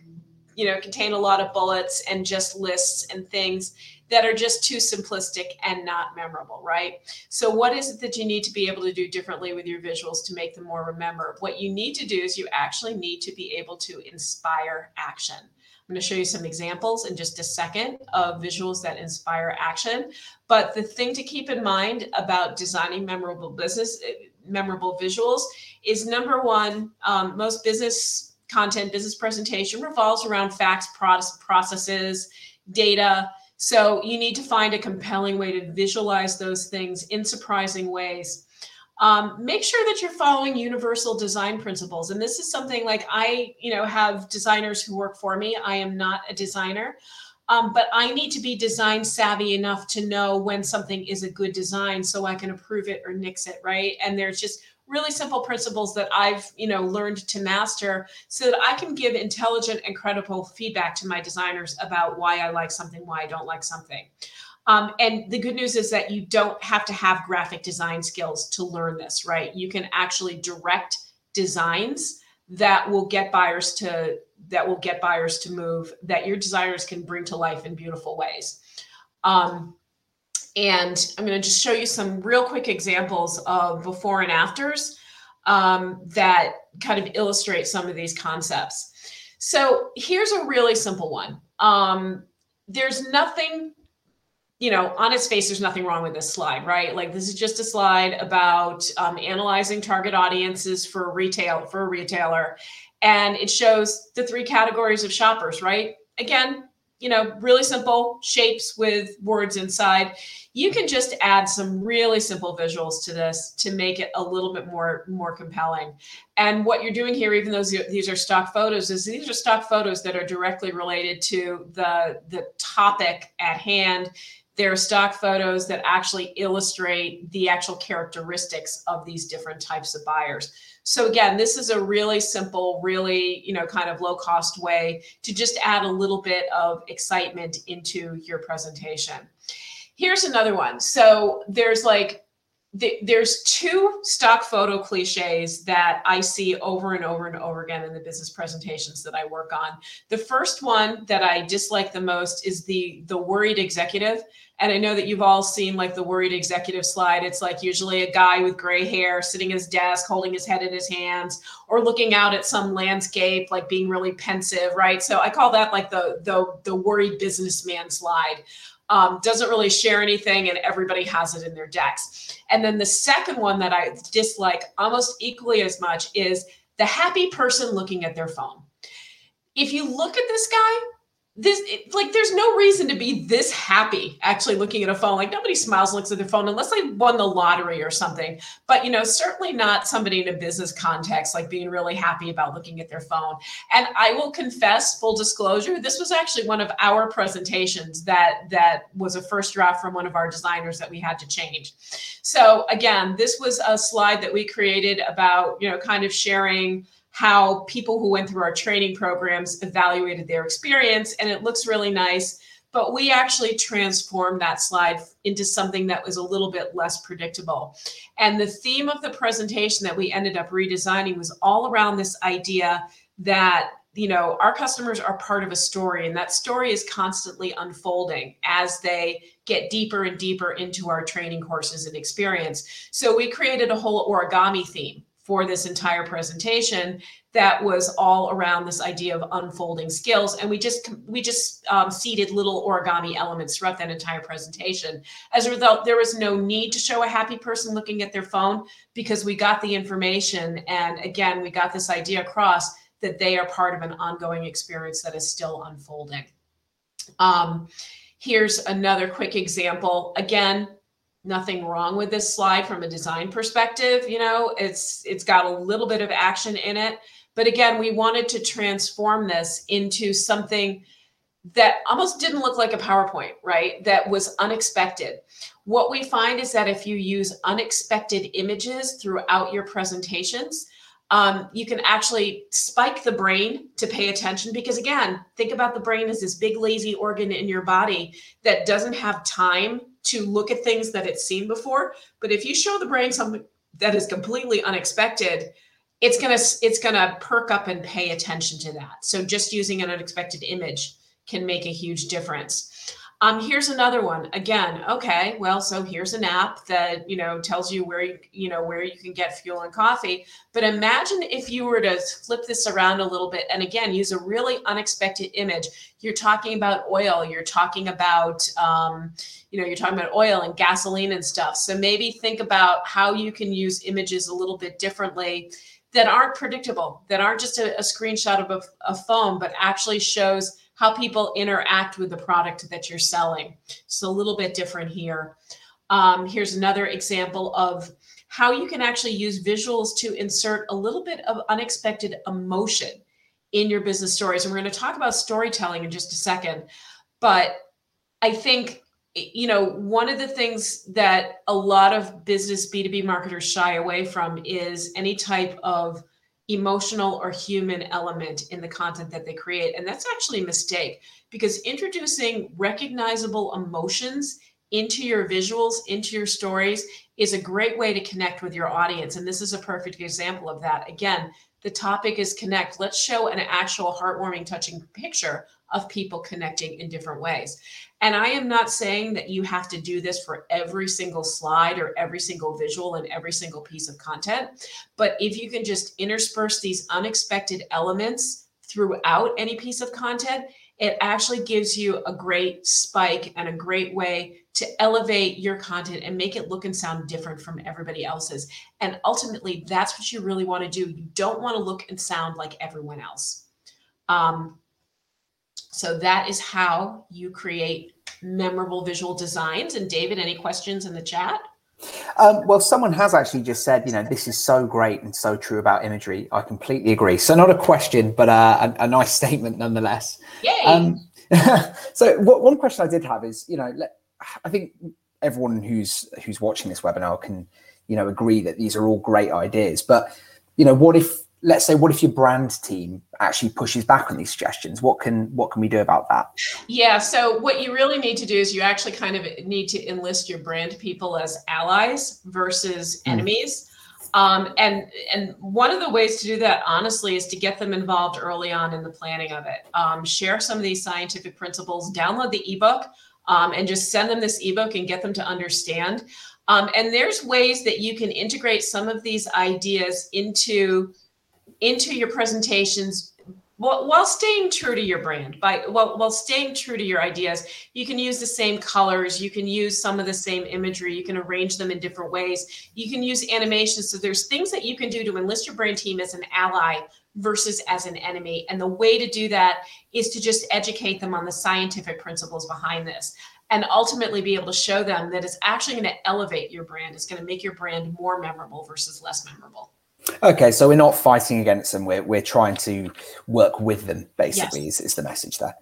you know, contain a lot of bullets and just lists and things that are just too simplistic and not memorable, right? So, what is it that you need to be able to do differently with your visuals to make them more remember? What you need to do is you actually need to be able to inspire action. I'm going to show you some examples in just a second of visuals that inspire action. But the thing to keep in mind about designing memorable business, memorable visuals is number one, um, most business content, business presentation revolves around facts, processes, data. So you need to find a compelling way to visualize those things in surprising ways. Um, make sure that you're following universal design principles. And this is something like I, you know, have designers who work for me. I am not a designer, um, but I need to be design savvy enough to know when something is a good design so I can approve it or nix it, right? And there's just really simple principles that I've, you know, learned to master so that I can give intelligent and credible feedback to my designers about why I like something, why I don't like something. Um, and the good news is that you don't have to have graphic design skills to learn this, right? You can actually direct designs that will get buyers to that will get buyers to move that your designers can bring to life in beautiful ways. Um, and I'm going to just show you some real quick examples of before and afters um, that kind of illustrate some of these concepts. So here's a really simple one. Um, there's nothing you know, on its face, there's nothing wrong with this slide, right? Like this is just a slide about um, analyzing target audiences for retail for a retailer, and it shows the three categories of shoppers, right? Again, you know, really simple shapes with words inside. You can just add some really simple visuals to this to make it a little bit more more compelling. And what you're doing here, even though these are stock photos, is these are stock photos that are directly related to the the topic at hand there are stock photos that actually illustrate the actual characteristics of these different types of buyers. So again, this is a really simple, really, you know, kind of low cost way to just add a little bit of excitement into your presentation. Here's another one. So there's like there's two stock photo cliches that I see over and over and over again in the business presentations that I work on. The first one that I dislike the most is the the worried executive. And I know that you've all seen like the worried executive slide. It's like usually a guy with gray hair sitting at his desk, holding his head in his hands, or looking out at some landscape, like being really pensive, right? So I call that like the the the worried businessman slide um, doesn't really share anything, and everybody has it in their decks. And then the second one that I dislike almost equally as much is the happy person looking at their phone. If you look at this guy, this it, like there's no reason to be this happy actually looking at a phone. Like nobody smiles looks at their phone unless they won the lottery or something. But you know certainly not somebody in a business context like being really happy about looking at their phone. And i will confess full disclosure this was actually one of our presentations that that was a first draft from one of our designers that we had to change. So again this was a slide that we created about you know kind of sharing how people who went through our training programs evaluated their experience, and it looks really nice. But we actually transformed that slide into something that was a little bit less predictable. And the theme of the presentation that we ended up redesigning was all around this idea that you know our customers are part of a story and that story is constantly unfolding as they get deeper and deeper into our training courses and experience so we created a whole origami theme for this entire presentation that was all around this idea of unfolding skills. And we just we just um, seeded little origami elements throughout that entire presentation. As a result there was no need to show a happy person looking at their phone because we got the information. And again we got this idea across that they are part of an ongoing experience that is still unfolding. Um, here's another quick example. Again nothing wrong with this slide from a design perspective you know it's it's got a little bit of action in it. But again we wanted to transform this into something that almost didn't look like a powerpoint right? That was unexpected. What we find is that if you use unexpected images throughout your presentations um, you can actually spike the brain to pay attention because again think about the brain as this big lazy organ in your body that doesn't have time to look at things that it's seen before. But if you show the brain something that is completely unexpected, it's gonna it's gonna perk up and pay attention to that. So just using an unexpected image can make a huge difference. Um, here's another one. Again, okay, well, so here's an app that you know tells you where you you know where you can get fuel and coffee. But imagine if you were to flip this around a little bit and again use a really unexpected image. You're talking about oil. You're talking about um, you know you're talking about oil and gasoline and stuff. So maybe think about how you can use images a little bit differently that aren't predictable, that aren't just a, a screenshot of a, a phone, but actually shows how people interact with the product that you're selling. So a little bit different here. Um, here's another example of how you can actually use visuals to insert a little bit of unexpected emotion in your business stories. And we're going to talk about storytelling in just a second. But I think, you know, one of the things that a lot of business B2B marketers shy away from is any type of emotional or human element in the content that they create. And that's actually a mistake because introducing recognizable emotions into your visuals, into your stories is a great way to connect with your audience. And this is a perfect example of that. Again, the topic is connect. Let's show an actual heartwarming, touching picture of people connecting in different ways. And I am not saying that you have to do this for every single slide or every single visual and every single piece of content. But if you can just intersperse these unexpected elements throughout any piece of content, it actually gives you a great spike and a great way to elevate your content and make it look and sound different from everybody else's. And ultimately, that's what you really want to do. You don't want to look and sound like everyone else. Um, so that is how you create memorable visual designs. And David, any questions in the chat?
Um, well, someone has actually just said, you know, this is so great and so true about imagery. I completely agree. So, not a question, but uh, a, a, nice statement nonetheless.
Yay! Um,
so, what, one question I did have is, you know, let, I think everyone who's who's watching this webinar can, you know, agree that these are all great ideas. But, you know, what if let's say what if your brand team actually pushes back on these suggestions what can what can we do about that
yeah so what you really need to do is you actually kind of need to enlist your brand people as allies versus mm. enemies um, and and one of the ways to do that honestly is to get them involved early on in the planning of it um, share some of these scientific principles download the ebook um, and just send them this ebook and get them to understand. Um, and there's ways that you can integrate some of these ideas into into your presentations while, while staying true to your brand. By while, while staying true to your ideas you can use the same colors you can use some of the same imagery you can arrange them in different ways. You can use animation. So there's things that you can do to enlist your brand team as an ally versus as an enemy and the way to do that is to just educate them on the scientific principles behind this and ultimately be able to show them that it's actually going to elevate your brand it's going to make your brand more memorable versus less memorable
Okay, so we're not fighting against them. We're we're trying to work with them. Basically, yes. is, is the message there.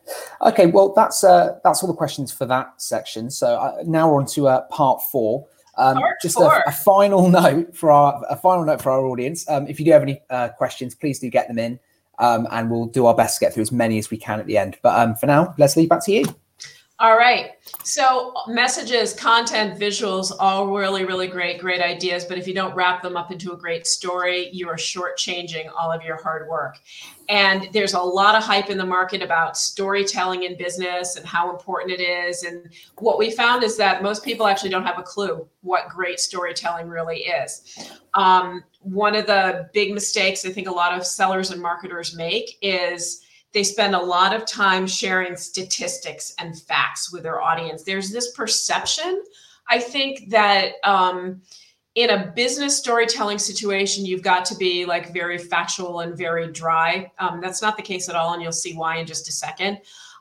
Okay, well that's uh, that's all the questions for that section. So uh, now we're on to uh, part four. Um, just a, a, final note for our a final note for our audience. Um, if you do have any uh, questions, please do get them in, um, and we'll do our best to get through as many as we can at the end. But um, for now, Leslie, back to you.
All right. So messages, content, visuals, all really, really great, great ideas. But if you don't wrap them up into a great story, you are shortchanging all of your hard work. And there's a lot of hype in the market about storytelling in business and how important it is. And what we found is that most people actually don't have a clue what great storytelling really is. Um, one of the big mistakes I think a lot of sellers and marketers make is they spend a lot of time sharing statistics and facts with their audience. There's this perception, I think, that um, in a business storytelling situation, you've got to be like very factual and very dry. Um, that's not the case at all, and you'll see why in just a second.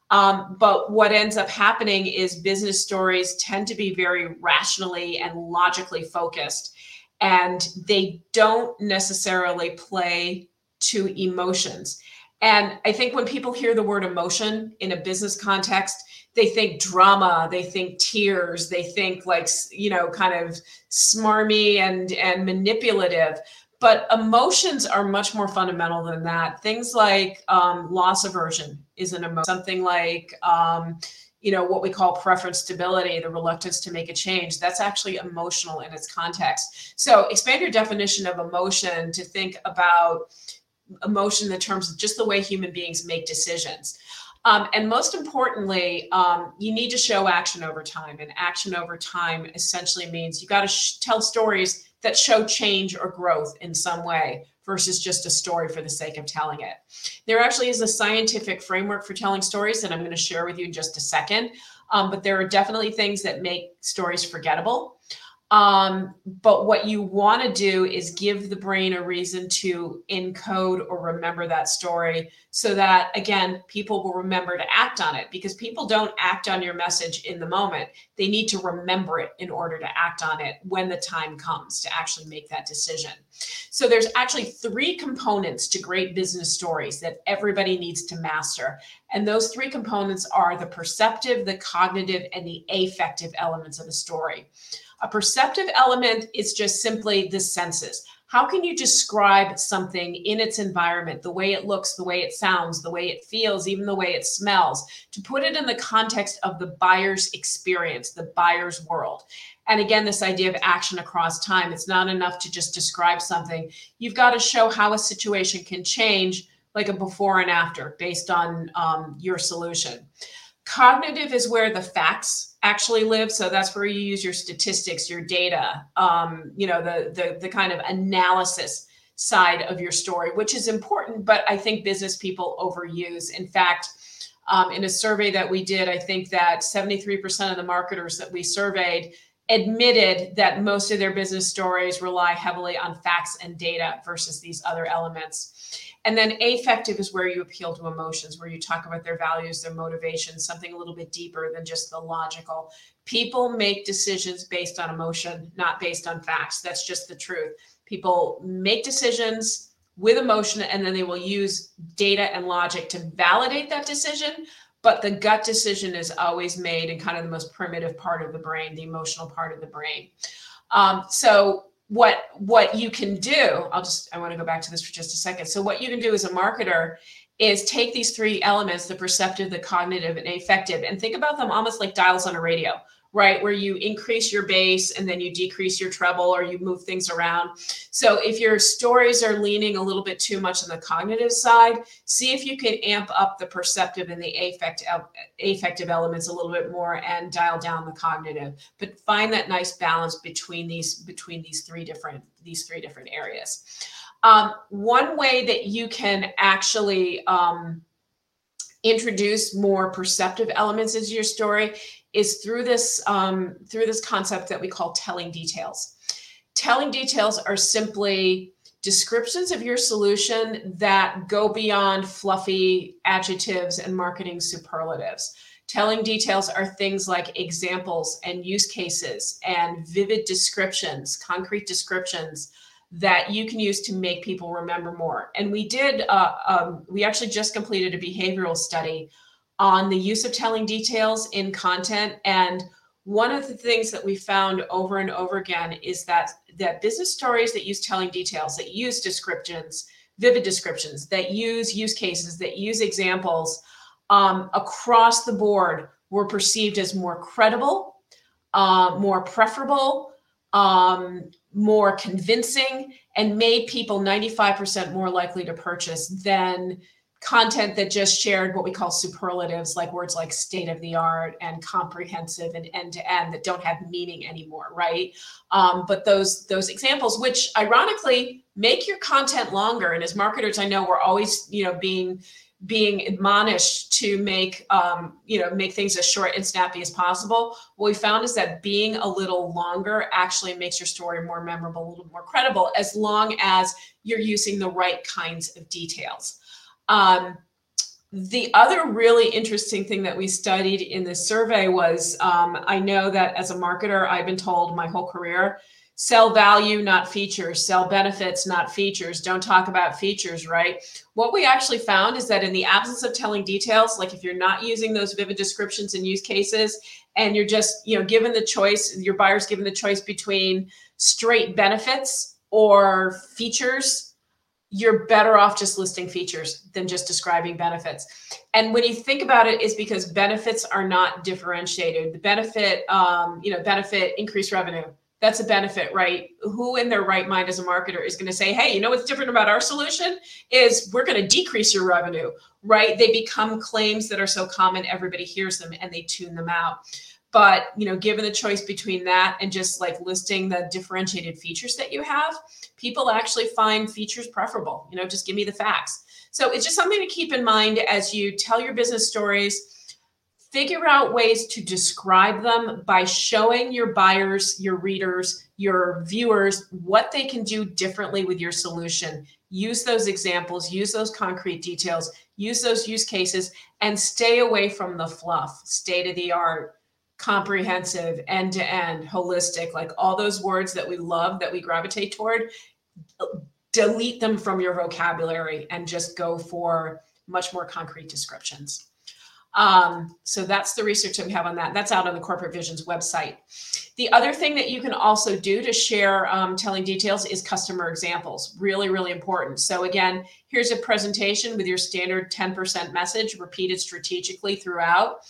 Um, but what ends up happening is business stories tend to be very rationally and logically focused, and they don't necessarily play to emotions. And I think when people hear the word emotion in a business context, they think drama, they think tears, they think like, you know, kind of smarmy and, and manipulative. But emotions are much more fundamental than that. Things like um, loss aversion is an emotion, something like, um, you know, what we call preference stability, the reluctance to make a change. That's actually emotional in its context. So expand your definition of emotion to think about emotion in terms of just the way human beings make decisions. Um, and most importantly, um, you need to show action over time. And action over time essentially means you got to sh- tell stories that show change or growth in some way versus just a story for the sake of telling it. There actually is a scientific framework for telling stories that I'm going to share with you in just a second. Um, but there are definitely things that make stories forgettable. Um, but what you want to do is give the brain a reason to encode or remember that story so that, again, people will remember to act on it because people don't act on your message in the moment. They need to remember it in order to act on it when the time comes to actually make that decision. So there's actually three components to great business stories that everybody needs to master. And those three components are the perceptive, the cognitive, and the affective elements of the story. A perceptive element is just simply the senses. How can you describe something in its environment, the way it looks, the way it sounds, the way it feels, even the way it smells, to put it in the context of the buyer's experience, the buyer's world? And again, this idea of action across time, it's not enough to just describe something. You've got to show how a situation can change, like a before and after, based on um, your solution. Cognitive is where the facts actually live. So that's where you use your statistics, your data, um, you know, the, the the kind of analysis side of your story, which is important, but I think business people overuse. In fact, um, in a survey that we did, I think that 73% of the marketers that we surveyed admitted that most of their business stories rely heavily on facts and data versus these other elements. And then affective is where you appeal to emotions, where you talk about their values, their motivations, something a little bit deeper than just the logical. People make decisions based on emotion, not based on facts. That's just the truth. People make decisions with emotion and then they will use data and logic to validate that decision. But the gut decision is always made in kind of the most primitive part of the brain, the emotional part of the brain. Um, so what what you can do i'll just i want to go back to this for just a second. So what you can do as a marketer is take these three elements the perceptive the cognitive and affective and think about them almost like dials on a radio right? Where you increase your bass and then you decrease your treble or you move things around. So if your stories are leaning a little bit too much on the cognitive side, see if you can amp up the perceptive and the affective, affective elements a little bit more and dial down the cognitive. But find that nice balance between these between these three different these three different areas. Um, one way that you can actually um, introduce more perceptive elements into your story is through this um, through this concept that we call telling details. Telling details are simply descriptions of your solution that go beyond fluffy adjectives and marketing superlatives. Telling details are things like examples and use cases and vivid descriptions, concrete descriptions that you can use to make people remember more. And we did, uh, um, we actually just completed a behavioral study on the use of telling details in content. And one of the things that we found over and over again is that that business stories that use telling details, that use descriptions, vivid descriptions, that use use cases, that use examples um, across the board were perceived as more credible, uh, more preferable, um, more convincing, and made people 95% more likely to purchase than content that just shared what we call superlatives, like words like state of the art and comprehensive and end to end that don't have meaning anymore, right? Um, but those those examples, which ironically make your content longer, and as marketers, I know we're always you know being being admonished to make um, you know make things as short and snappy as possible. What we found is that being a little longer actually makes your story more memorable a little more credible as long as you're using the right kinds of details um, the other really interesting thing that we studied in this survey was um, I know that as a marketer, I've been told my whole career sell value, not features, sell benefits, not features. Don't talk about features, right? What we actually found is that in the absence of telling details, like if you're not using those vivid descriptions and use cases, and you're just, you know, given the choice, your buyer's given the choice between straight benefits or features you're better off just listing features than just describing benefits. And when you think about it, is because benefits are not differentiated. The benefit, um, you know, benefit increased revenue, that's a benefit, right? Who in their right mind as a marketer is going to say, hey, you know what's different about our solution is we're going to decrease your revenue, right? They become claims that are so common, everybody hears them and they tune them out. But you know, given the choice between that and just like listing the differentiated features that you have, people actually find features preferable. You know, just give me the facts. So it's just something to keep in mind as you tell your business stories figure out ways to describe them by showing your buyers, your readers, your viewers what they can do differently with your solution. Use those examples, use those concrete details, use those use cases, and stay away from the fluff, state of the art, comprehensive, end to end, holistic, like all those words that we love that we gravitate toward. Delete them from your vocabulary and just go for much more concrete descriptions. Um, so that's the research that we have on that. That's out on the Corporate Visions website. The other thing that you can also do to share um, telling details is customer examples. Really, really important. So again, here's a presentation with your standard 10% message repeated strategically throughout.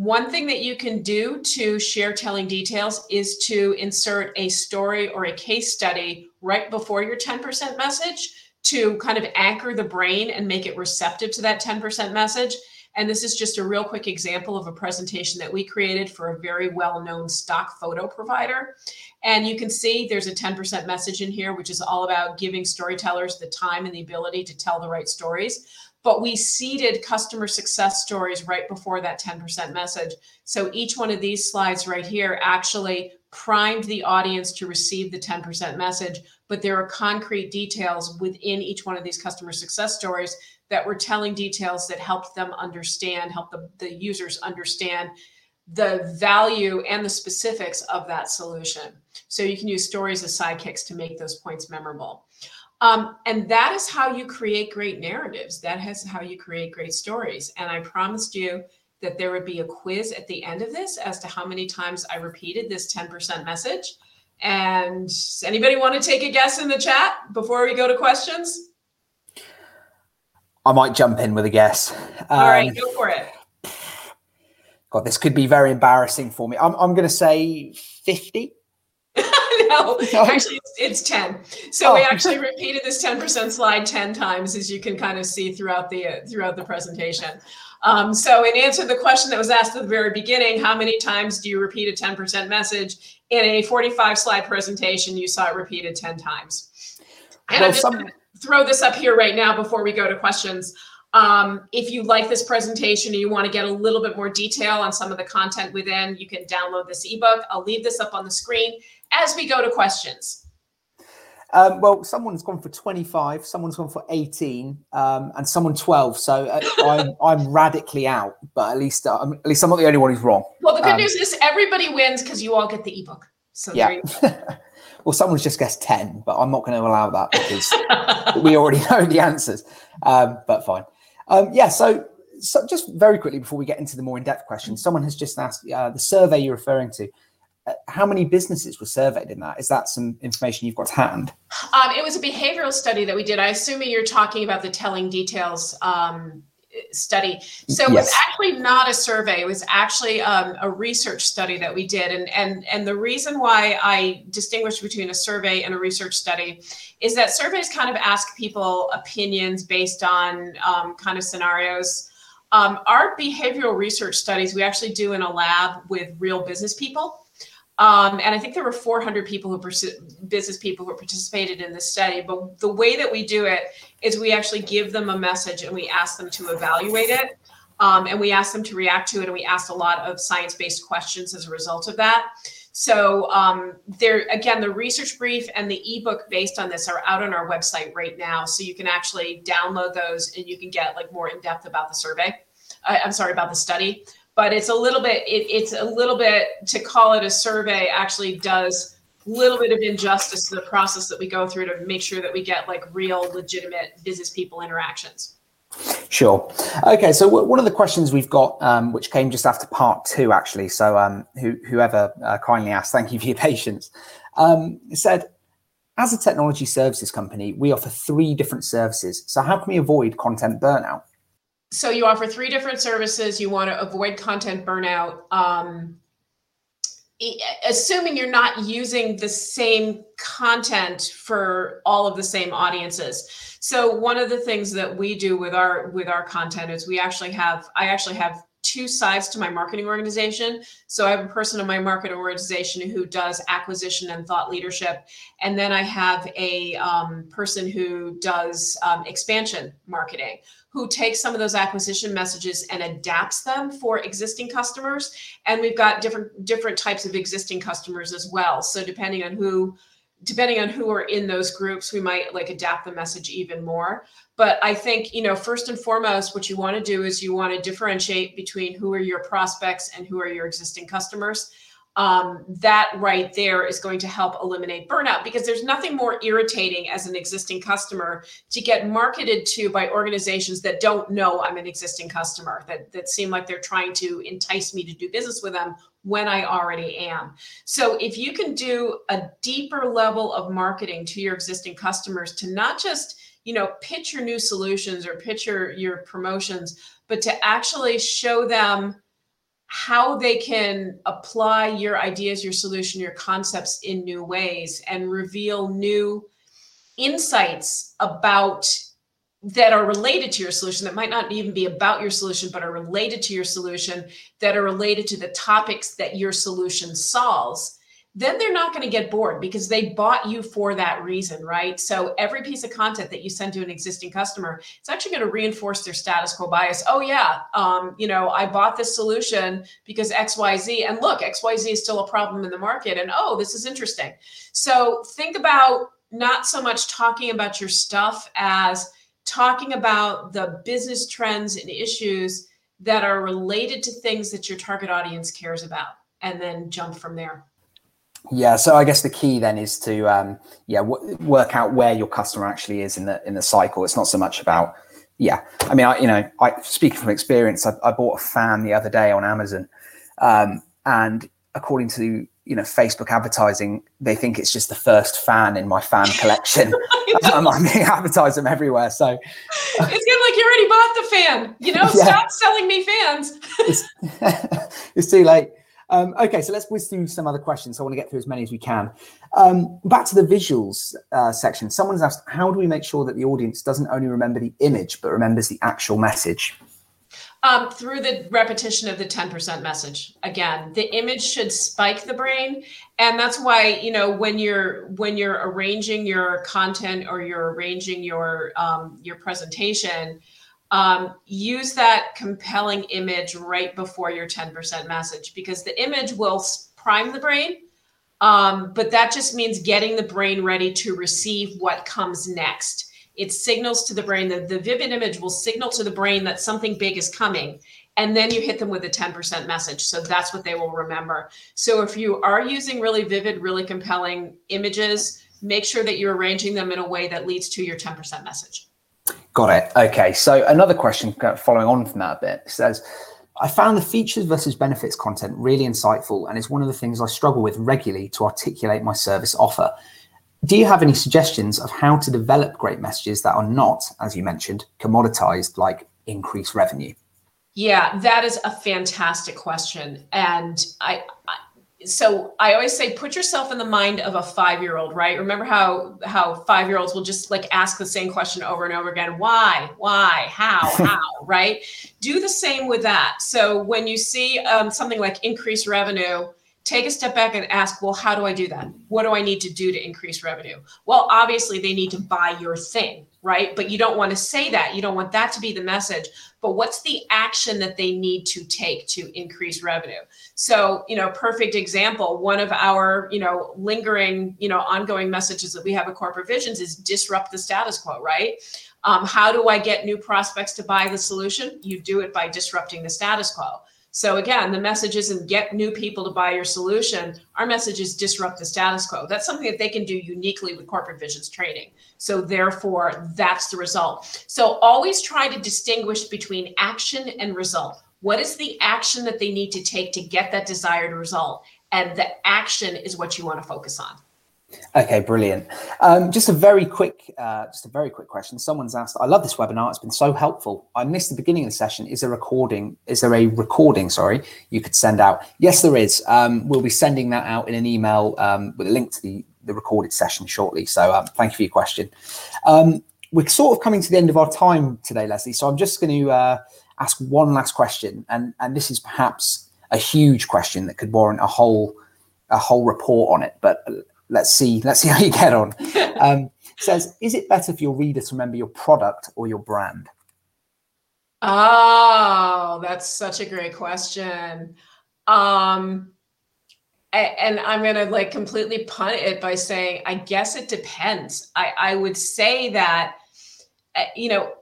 One thing that you can do to share telling details is to insert a story or a case study right before your 10% message to kind of anchor the brain and make it receptive to that 10% message. And this is just a real quick example of a presentation that we created for a very well-known stock photo provider. And you can see there's a 10% message in here, which is all about giving storytellers the time and the ability to tell the right stories. But we seeded customer success stories right before that 10% message. So each one of these slides right here actually primed the audience to receive the 10% message, but there are concrete details within each one of these customer success stories that were telling details that helped them understand, help the, the users understand the value and the specifics of that solution. So you can use stories as sidekicks to make those points memorable. Um, and that is how you create great narratives. That is how you create great stories. And I promised you that there would be a quiz at the end of this as to how many times I repeated this 10% message. And anybody want to take a guess in the chat before we go to questions?
I might jump in with a guess.
Um, All right, um, go for it.
God, this could be very embarrassing for me. I'm, I'm going to say 50.
no, actually, it's, it's 10. So oh. we actually repeated this 10% slide 10 times, as you can kind of see throughout the uh, throughout the presentation. Um, so in answer to the question that was asked at the very beginning, how many times do you repeat a 10% message? In a 45 slide presentation, you saw it repeated 10 times. And well, I'm just some gonna throw this up here right now before we go to questions. Um, if you like this presentation and you want to get a little bit more detail on some of the content within, you can download this ebook. I'll leave this up on the screen as we go to questions.
Um, well, someone's gone for 25, someone's gone for 18, um, and someone 12. So uh, I'm, I'm radically out, but at least uh, at least I'm not the only one who's wrong.
Well, the good um, news is everybody wins because you all get the ebook. So
yeah. well, someone's just guessed 10, but I'm not going to allow that because we already know the answers. Um, but fine. Um, yeah, so, so just very quickly before we get into the more in depth questions, someone has just asked uh, the survey you're referring to. How many businesses were surveyed in that? Is that some information you've got to hand?
Um, it was a behavioral study that we did. I assume you're talking about the telling details um, study. So it was actually not a survey. It was actually um, a research study that we did. And, and, and the reason why I distinguish between a survey and a research study is that surveys kind of ask people opinions based on um, kind of scenarios. Um, our behavioral research studies we actually do in a lab with real business people. Um, and I think there were 400 people who business people who participated in this study. But the way that we do it is we actually give them a message and we ask them to evaluate it. Um, and we ask them to react to it. And we asked a lot of science-based questions as a result of that. So um, there, again, the research brief and the ebook based on this are out on our website right now. So you can actually download those and you can get like more in depth about the survey. Uh, I'm sorry about the study but it's a little bit it, it's a little bit to call it a survey actually does a little bit of injustice to the process that we go through to make sure that we get like real legitimate business people interactions
Sure. Okay. So one of the questions we've got, um, which came just after part two, actually. So um, who, whoever uh, kindly asked, thank you for your patience. Um, said, as a technology services company, we offer three different services. So how can we avoid content burnout?
So you offer three different services. You want to avoid content burnout. Um, assuming you're not using the same content for all of the same audiences so one of the things that we do with our with our content is we actually have i actually have two sides to my marketing organization. So I have a person in my marketing organization who does acquisition and thought leadership, and then I have a um, person who does um, expansion marketing, who takes some of those acquisition messages and adapts them for existing customers. And we've got different different types of existing customers as well. So depending on who depending on who are in those groups, we might like adapt the message even more. But I think, you know, first and foremost, what you want to do is you want to differentiate between who are your prospects and who are your existing customers. Um, that right there is going to help eliminate burnout because there's nothing more irritating as an existing customer to get marketed to by organizations that don't know I'm an existing customer, that, that seem like they're trying to entice me to do business with them when I already am. So if you can do a deeper level of marketing to your existing customers to not just you know pitch your new solutions or pitch your, your promotions but to actually show them how they can apply your ideas your solution your concepts in new ways and reveal new insights about that are related to your solution that might not even be about your solution but are related to your solution that are related to the topics that your solution solves then they're not going to get bored because they bought you for that reason right? So every piece of content that you send to an existing customer it's actually going to reinforce their status quo bias. Oh yeah um, you know i bought this solution because xyz and look xyz is still a problem in the market and oh this is interesting. So think about not so much talking about your stuff as talking about the business trends and issues that are related to things that your target audience cares about and then jump from there
yeah so i guess the key then is to um, yeah w- work out where your customer actually is in the in the cycle it's not so much about yeah i mean i you know i speaking from experience i, I bought a fan the other day on amazon um, and according to you know Facebook advertising, they think it's just the first fan in my fan collection. I'm, I'm being advertised them everywhere. So
it's kind of like you already bought the fan. You know, yeah. stop selling me fans.
it's, it's, too late. Um, okay, so let's whiz through some other questions. I want to get through as many as we can. Um, back to the visuals uh, section. Someone's asked, how do we make sure that the audience doesn't only remember the image but remembers the actual message?
Um, through the repetition of the 10% message. Again, the image should spike the brain. And that's why, you know, when you're when you're arranging your content or you're arranging your um, your presentation, um, use that compelling image right before your 10% message because the image will prime the brain. Um, but that just means getting the brain ready to receive what comes next. It signals to the brain that the vivid image will signal to the brain that something big is coming and then you hit them with a 10% message. So that's what they will remember. So if you are using really vivid really compelling images make sure that you're arranging them in a way that leads to your 10% message
got it okay so another question uh, following on from that a bit says I found the features versus benefits content really insightful, and it's one of the things I struggle with regularly to articulate my service offer. Do you have any suggestions of how to develop great messages that are not, as you mentioned, commoditized like increased revenue?
Yeah, that is a fantastic question. And I, I so I always say put yourself in the mind of a 5-year-old, right? Remember how how 5-year-olds will just like ask the same question over and over again, why? Why? How? How, right? Do the same with that. So when you see um, something like increased revenue, take a step back and ask, well, how do I do that? What do I need to do to increase revenue? Well, obviously, they need to buy your thing, right? But you don't want to say that. You don't want that to be the message. But what's the action that they need to take to increase revenue? So, you know, perfect example, one of our, you know, lingering, you know, ongoing messages that we have at Corporate Visions is disrupt the status quo, right? Um, how do I get new prospects to buy the solution? You do it by disrupting the status quo. So again, the message isn't get new people to buy your solution. Our message is disrupt the status quo. That's something that they can do uniquely with corporate visions training. So therefore, that's the result. So always try to distinguish between action and result. What is the action that they need to take to get that desired result? And the action is what you want to focus on.
Okay, brilliant. Um, just a very quick, uh, just a very quick question. Someone's asked, "I love this webinar. It's been so helpful. I missed the beginning of the session. Is there a recording? Is there a recording? Sorry, you could send out. Yes, there is. Um, we'll be sending that out in an email um, with a link to the the recorded session shortly. So, um, thank you for your question. Um, we're sort of coming to the end of our time today, Leslie. So, I'm just going to uh, ask one last question, and and this is perhaps a huge question that could warrant a whole a whole report on it, but let's see let's see how you get on. Um, says is it better for your reader to remember your product or your brand?
Oh that's such a great question. Um and i'm gonna like completely punt it by saying i guess it depends. I i would say that uh, you know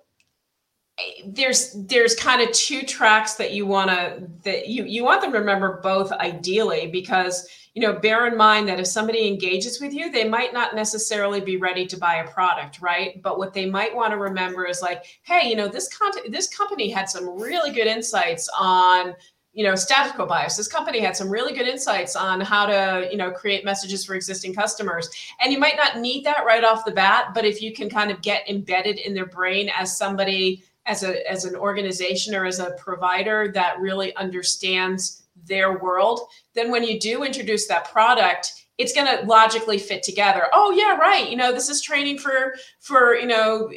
there's there's kind of two tracks that you want to that you you want them to remember both ideally because you know bear in mind that if somebody engages with you they might not necessarily be ready to buy a product right? But what they might want to remember is like hey you know this content this company had some really good insights on you know quo bias. This company had some really good insights on how to you know create messages for existing customers. And you might not need that right off the bat but if you can kind of get embedded in their brain as somebody as a as an organization or as a provider that really understands their world then when you do introduce that product it's going to logically fit together oh yeah right you know this is training for for you know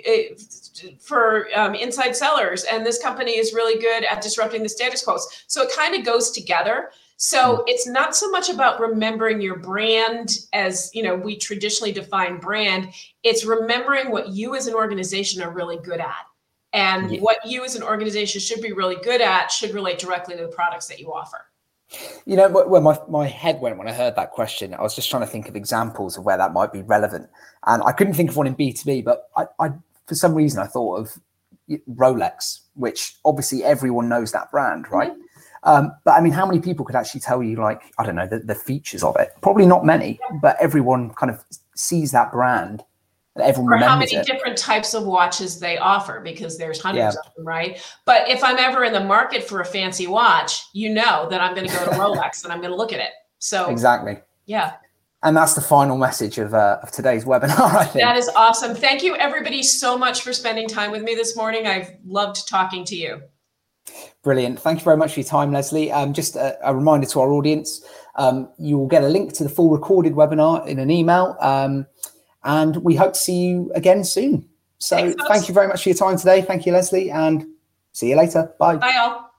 for um, inside sellers and this company is really good at disrupting the status quo so it kind of goes together so hmm. it's not so much about remembering your brand as you know we traditionally define brand it's remembering what you as an organization are really good at and yeah. what you as an organization should be really good at should relate directly to the products that you offer.
You know, where my, my head went when I heard that question, I was just trying to think of examples of where that might be relevant. And I couldn't think of one in B2B, but I, I for some reason, I thought of Rolex, which obviously everyone knows that brand, right? Mm-hmm. Um, but I mean, how many people could actually tell you, like, I don't know, the, the features of it? Probably not many, but everyone kind of sees that brand everyone
or how many it. different types of watches they offer because there's hundreds yeah. of them right but if i'm ever in the market for a fancy watch you know that i'm going to go to rolex and i'm going to look at it so
exactly
yeah
and that's the final message of, uh, of today's webinar i think
that is awesome thank you everybody so much for spending time with me this morning i've loved talking to you
Brilliant. Thank you very much for your time, Leslie. Um, just a, a, reminder to our audience um, you will get a link to the full recorded webinar in an email. Um, and we hope to see you again soon. So Thanks, thank you very much for your time today. Thank you, Leslie, and see you later. Bye.
Bye, all.